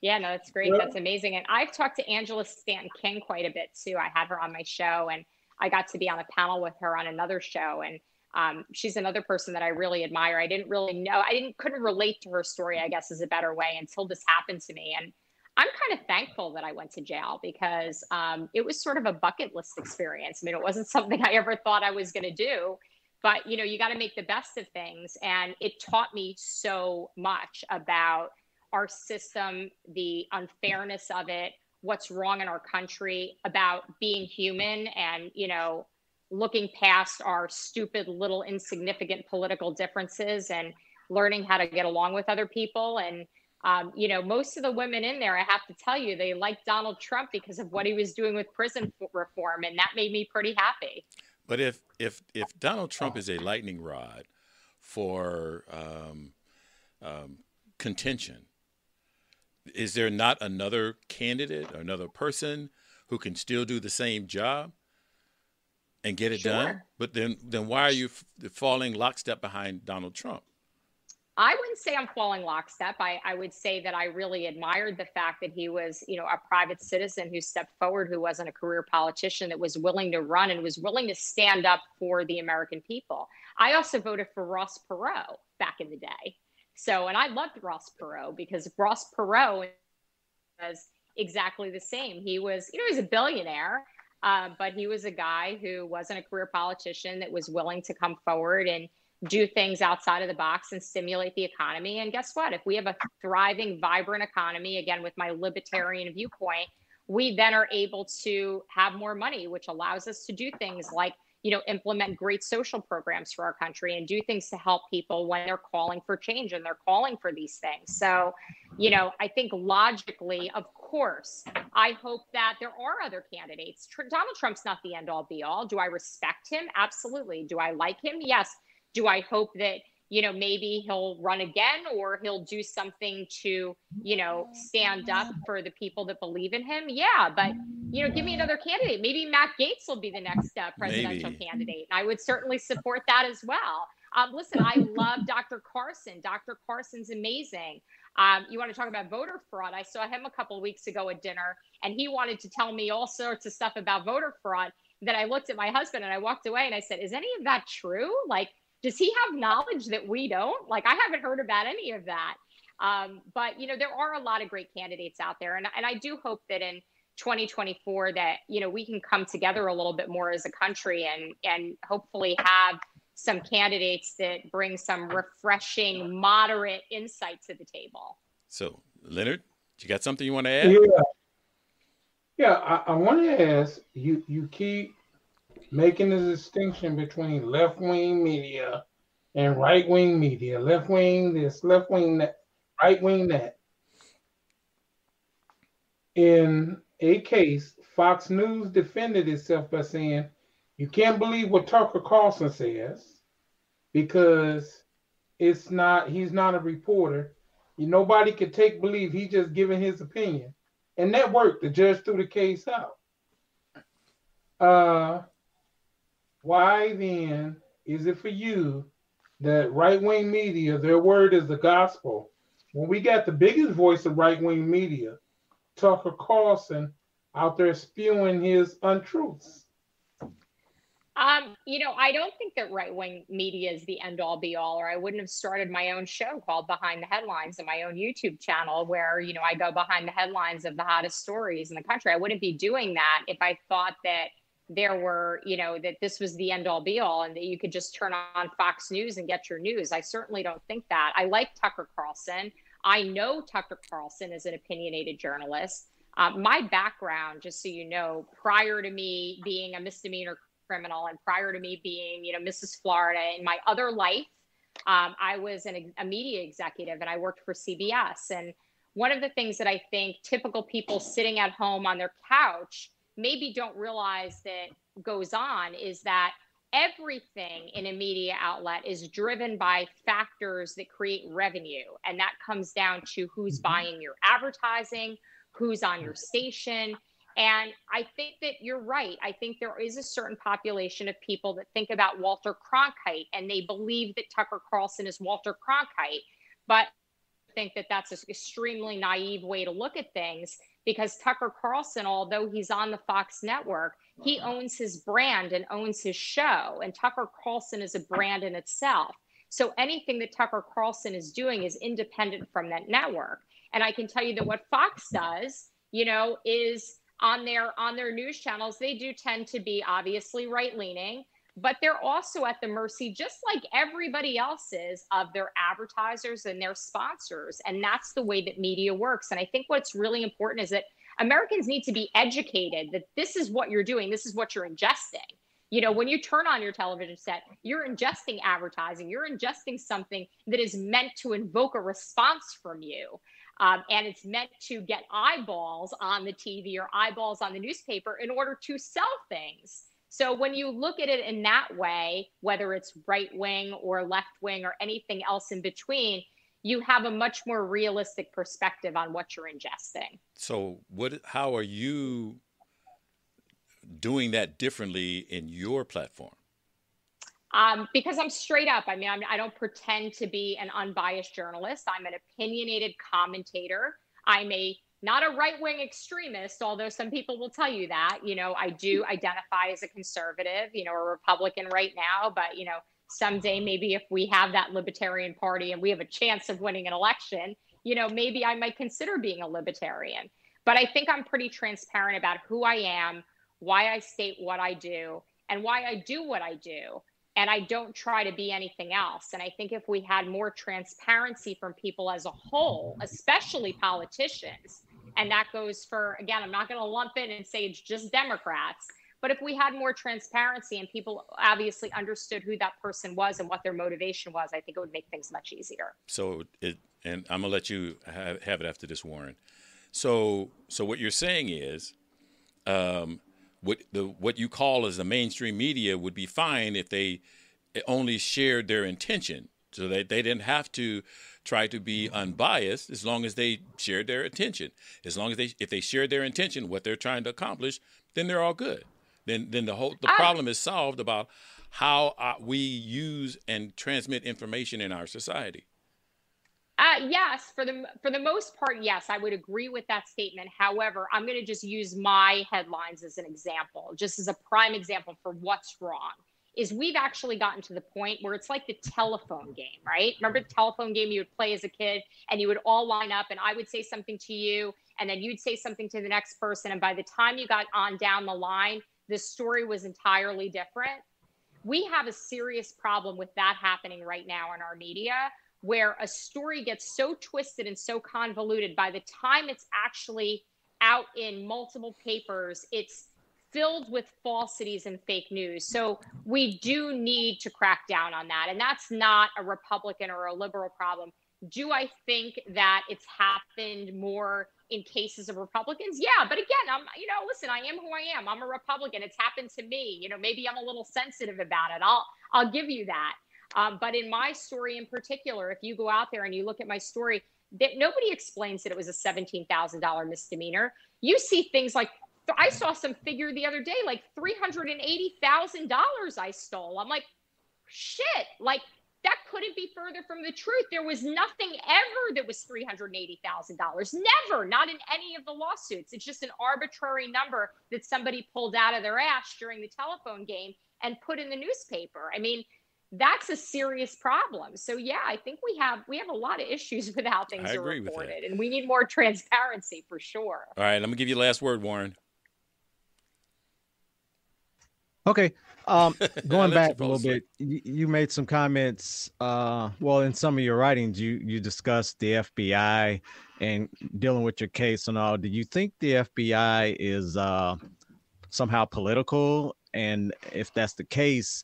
Yeah, no, that's great. That's amazing. And I've talked to Angela Stanton King quite a bit too. I had her on my show and I got to be on a panel with her on another show. And um, she's another person that I really admire. I didn't really know, I didn't couldn't relate to her story, I guess is a better way until this happened to me. And I'm kind of thankful that I went to jail because um, it was sort of a bucket list experience. I mean, it wasn't something I ever thought I was going to do, but you know, you got to make the best of things. And it taught me so much about our system, the unfairness of it, what's wrong in our country, about being human and, you know, looking past our stupid little insignificant political differences and learning how to get along with other people. And um, you know most of the women in there i have to tell you they like donald trump because of what he was doing with prison reform and that made me pretty happy. But if if if donald trump is a lightning rod for um, um, contention is there not another candidate or another person who can still do the same job and get it sure. done. But then, then why are you f- falling lockstep behind Donald Trump? I wouldn't say I'm falling lockstep. I, I would say that I really admired the fact that he was, you know, a private citizen who stepped forward, who wasn't a career politician, that was willing to run and was willing to stand up for the American people. I also voted for Ross Perot back in the day. So, and I loved Ross Perot because Ross Perot was exactly the same. He was, you know, he's a billionaire uh, but he was a guy who wasn't a career politician that was willing to come forward and do things outside of the box and stimulate the economy. And guess what? If we have a thriving, vibrant economy, again, with my libertarian viewpoint, we then are able to have more money, which allows us to do things like you know, implement great social programs for our country and do things to help people when they're calling for change and they're calling for these things. So, you know, I think logically, of course, I hope that there are other candidates. Donald Trump's not the end all be all. Do I respect him? Absolutely. Do I like him? Yes. Do I hope that you know, maybe he'll run again or he'll do something to, you know, stand up for the people that believe in him. Yeah, but you know, give me another candidate. Maybe Matt Gaetz will be the next uh, presidential maybe. candidate. And I would certainly support that as well. Um, listen, I love Dr. Carson. Dr. Carson's amazing. Um, you want to talk about voter fraud? I saw him a couple weeks ago at dinner, and he wanted to tell me all sorts of stuff about voter fraud. That I looked at my husband and I walked away and I said, "Is any of that true? Like, does he have knowledge that we don't? Like, I haven't heard about any of that. Um, but you know, there are a lot of great candidates out there, and and I do hope that in 2024 that you know we can come together a little bit more as a country and and hopefully have some candidates that bring some refreshing, moderate insight to the table. So, Leonard, you got something you want to add? Yeah, yeah. I, I want to ask you. You keep making the distinction between left wing media and right wing media. Left wing this, left wing that, right wing that. In a case, Fox News defended itself by saying, You can't believe what Tucker Carlson says because it's not, he's not a reporter. Nobody could take believe he's just giving his opinion. And that worked. The judge threw the case out. Uh, why then is it for you that right wing media, their word is the gospel, when we got the biggest voice of right wing media, Tucker Carlson, out there spewing his untruths? Um, you know, I don't think that right wing media is the end all be all, or I wouldn't have started my own show called Behind the Headlines and my own YouTube channel where, you know, I go behind the headlines of the hottest stories in the country. I wouldn't be doing that if I thought that there were, you know, that this was the end all be all and that you could just turn on Fox News and get your news. I certainly don't think that. I like Tucker Carlson. I know Tucker Carlson is an opinionated journalist. Um, my background, just so you know, prior to me being a misdemeanor criminal and prior to me being, you know, Mrs. Florida in my other life, um, I was an, a media executive and I worked for CBS. And one of the things that I think typical people sitting at home on their couch maybe don't realize that goes on is that everything in a media outlet is driven by factors that create revenue. And that comes down to who's mm-hmm. buying your advertising, who's on your station, and I think that you're right. I think there is a certain population of people that think about Walter Cronkite and they believe that Tucker Carlson is Walter Cronkite. But I think that that's an extremely naive way to look at things because Tucker Carlson, although he's on the Fox network, he owns his brand and owns his show. And Tucker Carlson is a brand in itself. So anything that Tucker Carlson is doing is independent from that network. And I can tell you that what Fox does, you know, is on their on their news channels they do tend to be obviously right leaning but they're also at the mercy just like everybody else is of their advertisers and their sponsors and that's the way that media works and i think what's really important is that americans need to be educated that this is what you're doing this is what you're ingesting you know when you turn on your television set you're ingesting advertising you're ingesting something that is meant to invoke a response from you um, and it's meant to get eyeballs on the TV or eyeballs on the newspaper in order to sell things. So when you look at it in that way, whether it's right wing or left wing or anything else in between, you have a much more realistic perspective on what you're ingesting. So what how are you doing that differently in your platform? Um, because I'm straight up. I mean, I'm, I do not pretend to be an unbiased journalist. I'm an opinionated commentator. I'm a not a right wing extremist, although some people will tell you that. You know, I do mm-hmm. identify as a conservative, you know, a Republican right now, but, you know, someday maybe if we have that Libertarian Party and we have a chance of winning an election, you know, maybe I might consider being a Libertarian. But I think I'm pretty transparent about who I am, why I state what I do, and why I do what I do and I don't try to be anything else. And I think if we had more transparency from people as a whole, especially politicians, and that goes for, again, I'm not going to lump it and say it's just Democrats, but if we had more transparency and people obviously understood who that person was and what their motivation was, I think it would make things much easier. So it, and I'm gonna let you have, have it after this, Warren. So, so what you're saying is, um, what the what you call as the mainstream media would be fine if they only shared their intention so that they didn't have to try to be unbiased as long as they shared their intention as long as they if they shared their intention what they're trying to accomplish then they're all good then then the whole the problem is solved about how uh, we use and transmit information in our society uh, yes, for the for the most part, yes, I would agree with that statement. However, I'm going to just use my headlines as an example, just as a prime example for what's wrong. Is we've actually gotten to the point where it's like the telephone game, right? Remember the telephone game you would play as a kid, and you would all line up, and I would say something to you, and then you'd say something to the next person, and by the time you got on down the line, the story was entirely different. We have a serious problem with that happening right now in our media where a story gets so twisted and so convoluted by the time it's actually out in multiple papers, it's filled with falsities and fake news. So we do need to crack down on that. And that's not a Republican or a liberal problem. Do I think that it's happened more in cases of Republicans? Yeah, but again, I'm you know, listen, I am who I am. I'm a Republican. It's happened to me. You know, maybe I'm a little sensitive about it. I'll I'll give you that. Um, but in my story in particular, if you go out there and you look at my story, that nobody explains that it was a $17,000 misdemeanor. You see things like I saw some figure the other day, like $380,000 I stole. I'm like, shit, like that couldn't be further from the truth. There was nothing ever that was $380,000. Never, not in any of the lawsuits. It's just an arbitrary number that somebody pulled out of their ass during the telephone game and put in the newspaper. I mean, that's a serious problem. So yeah, I think we have we have a lot of issues with how things I are reported, and we need more transparency for sure. All right, let me give you last word, Warren. Okay. Um, going back a little bit, you, you made some comments. Uh, well, in some of your writings, you you discussed the FBI and dealing with your case and all. Do you think the FBI is uh, somehow political? And if that's the case,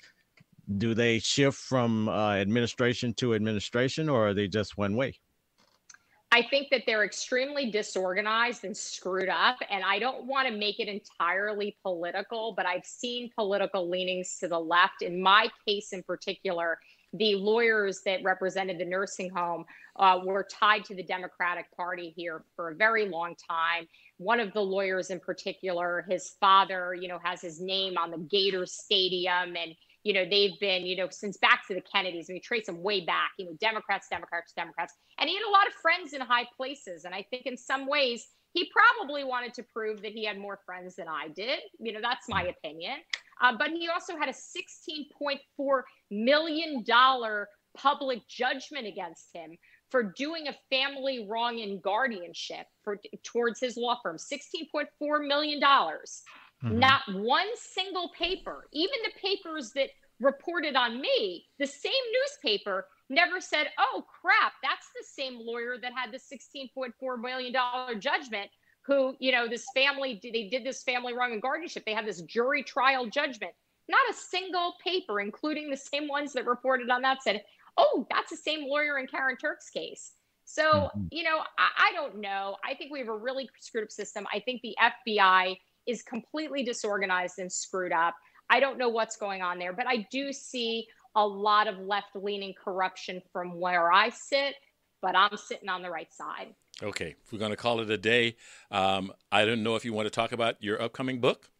do they shift from uh, administration to administration, or are they just one way? I think that they're extremely disorganized and screwed up. And I don't want to make it entirely political, but I've seen political leanings to the left. In my case in particular, the lawyers that represented the nursing home uh, were tied to the Democratic Party here for a very long time. One of the lawyers in particular, his father, you know, has his name on the Gator Stadium and you know, they've been, you know, since back to the Kennedys, and we trace them way back, you know, Democrats, Democrats, Democrats. And he had a lot of friends in high places. And I think in some ways, he probably wanted to prove that he had more friends than I did. You know, that's my opinion. Uh, but he also had a $16.4 million public judgment against him for doing a family wrong in guardianship for towards his law firm. $16.4 million. Mhm. Not one single paper, even the papers that reported on me, the same newspaper never said, oh crap, that's the same lawyer that had the $16.4 million judgment. Who, you know, this family, they did this family wrong in guardianship. They had this jury trial judgment. Not a single paper, including the same ones that reported on that, said, oh, that's the same lawyer in Karen Turk's case. So, you know, I, I don't know. I think we have a really screwed up system. I think the FBI is completely disorganized and screwed up. I don't know what's going on there, but I do see a lot of left leaning corruption from where I sit, but I'm sitting on the right side. Okay, we're going to call it a day. Um, I don't know if you want to talk about your upcoming book.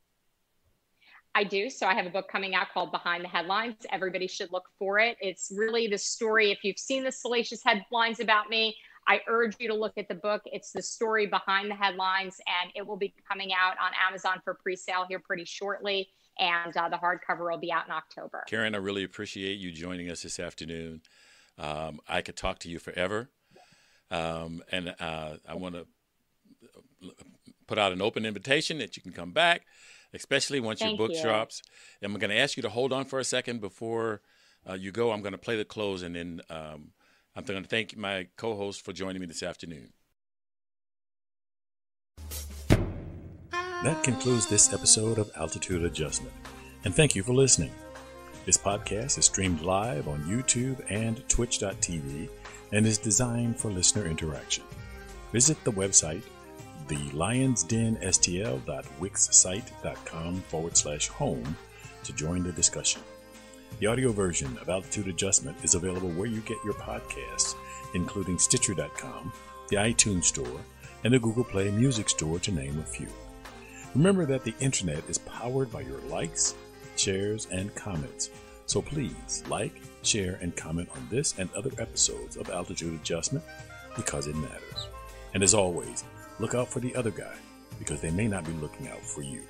I do. So I have a book coming out called Behind the Headlines. Everybody should look for it. It's really the story. If you've seen the salacious headlines about me, I urge you to look at the book. It's the story behind the headlines, and it will be coming out on Amazon for pre sale here pretty shortly. And uh, the hardcover will be out in October. Karen, I really appreciate you joining us this afternoon. Um, I could talk to you forever. Um, and uh, I want to put out an open invitation that you can come back, especially once Thank your book you. drops. And I'm going to ask you to hold on for a second before uh, you go. I'm going to play the close, and then um, I'm going to thank my co host for joining me this afternoon. That concludes this episode of Altitude Adjustment, and thank you for listening. This podcast is streamed live on YouTube and Twitch.tv and is designed for listener interaction. Visit the website, thelionsdenstl.wixsite.com forward slash home to join the discussion. The audio version of Altitude Adjustment is available where you get your podcasts, including Stitcher.com, the iTunes Store, and the Google Play Music Store, to name a few. Remember that the internet is powered by your likes, shares, and comments. So please like, share, and comment on this and other episodes of Altitude Adjustment because it matters. And as always, look out for the other guy because they may not be looking out for you.